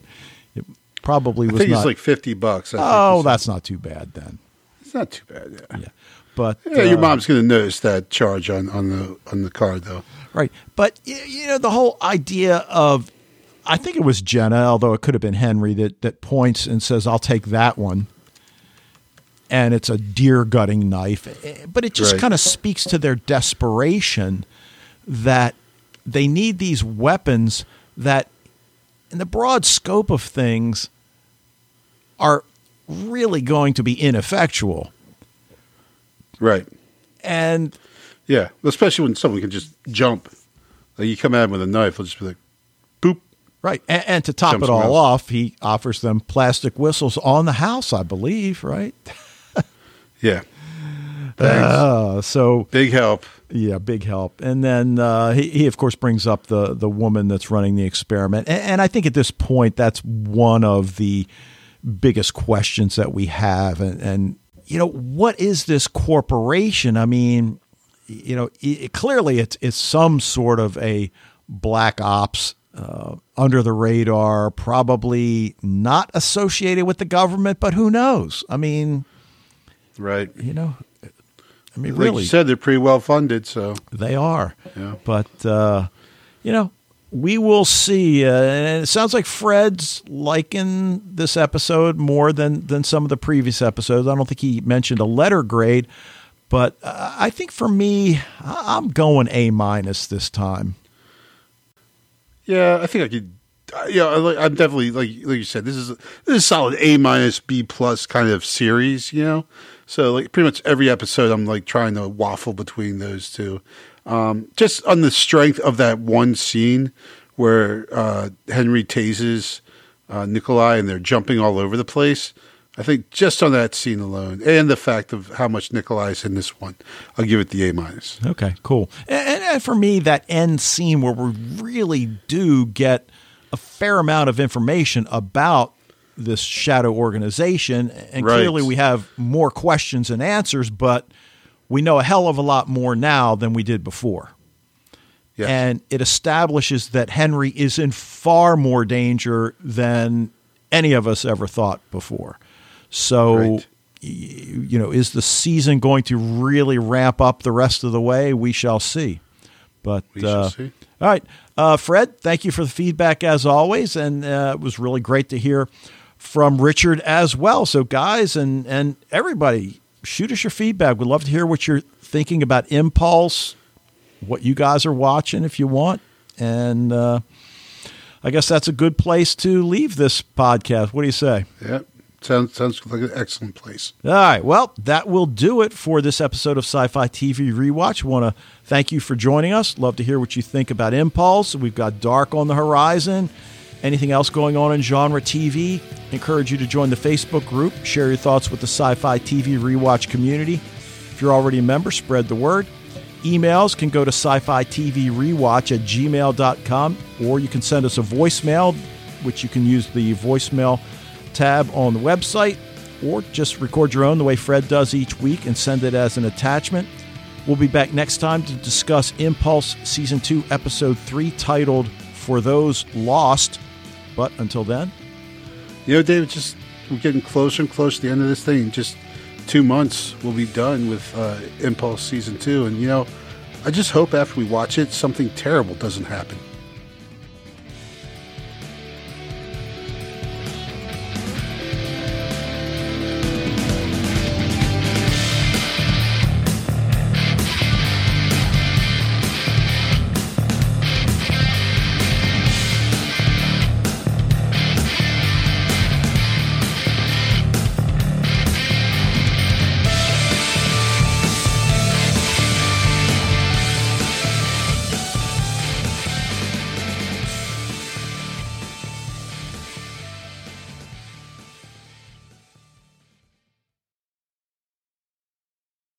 it probably was. I think not, it's like fifty bucks. oh, that's not too bad then. It's not too bad. Yeah. yeah. But Yeah, your uh, mom's going to notice that charge on, on the on the card though. Right. But, you know, the whole idea of, I think it was Jenna, although it could have been Henry, that, that points and says, I'll take that one. And it's a deer gutting knife. Eh, But it just Right. kind of speaks to their desperation that they need these weapons that, in the broad scope of things, are really going to be ineffectual. Right. And Yeah, especially when someone can just jump. Like you come at him with a knife, they'll just be like, boop. Right. And, and to top Jumps it all around. off, he offers them plastic whistles on the house, I believe, right? Yeah. Thanks. Uh, so, Big help. yeah, big help. And then uh, he, he, of course, brings up the, the woman that's running the experiment. And, and I think at this point, that's one of the biggest questions that we have. And, and you know, what is this corporation? I mean, you know, it, clearly it's, it's some sort of a black ops uh, under the radar, probably not associated with the government, but who knows? I mean, Right. you know, I mean, Like really, you said, they're pretty well funded. So they are. Yeah. But, uh, you know, we will see. Uh, and it sounds like Fred's liking this episode more than, than some of the previous episodes. I don't think he mentioned a letter grade, but uh, I think for me, I'm going A minus this time. yeah, I think I could. uh, Yeah, I'm definitely like like you said. This is this is solid A minus B plus kind of series. You know, so like pretty much every episode, I'm like trying to waffle between those two. Um, just on the strength of that one scene where uh, Henry tases uh, Nikolai and they're jumping all over the place. I think just on that scene alone, and the fact of how much Nikolai's in this one, I'll give it the A minus. Okay, cool. And, and for me, that end scene where we really do get a fair amount of information about this shadow organization, and Right. clearly we have more questions and answers, but we know a hell of a lot more now than we did before. Yes. And it establishes that Henry is in far more danger than any of us ever thought before. So, Right. you know, is the season going to really ramp up the rest of the way? We shall see. But shall uh, see. All right, uh, Fred. Thank you for the feedback as always, and uh, it was really great to hear from Richard as well. So, guys, and and everybody, shoot us your feedback. We'd love to hear what you're thinking about Impulse, what you guys are watching if you want, and uh, I guess that's a good place to leave this podcast. What do you say? Yeah, sounds sounds like an excellent place. All right. Well, that will do it for this episode of Sci Fi TV Rewatch. Want to thank you for joining us. Love to hear what you think about Impulse. We've got Dark on the horizon. Anything else going on in genre TV? Encourage you to join the Facebook group. Share your thoughts with the Sci Fi TV Rewatch community. If you're already a member, spread the word. Emails can go to sci fi TV rewatch at gmail.com, or you can send us a voicemail, which you can use the voicemail tab on the website, or just record your own the way Fred does each week and send it as an attachment. We'll be back next time to discuss Impulse Season 2, Episode 3, titled For Those Lost. But until then, You know, David, just we're getting closer and closer to the end of this thing. Just two months, we'll be done with uh, Impulse season two. And you know, I just hope after we watch it, something terrible doesn't happen.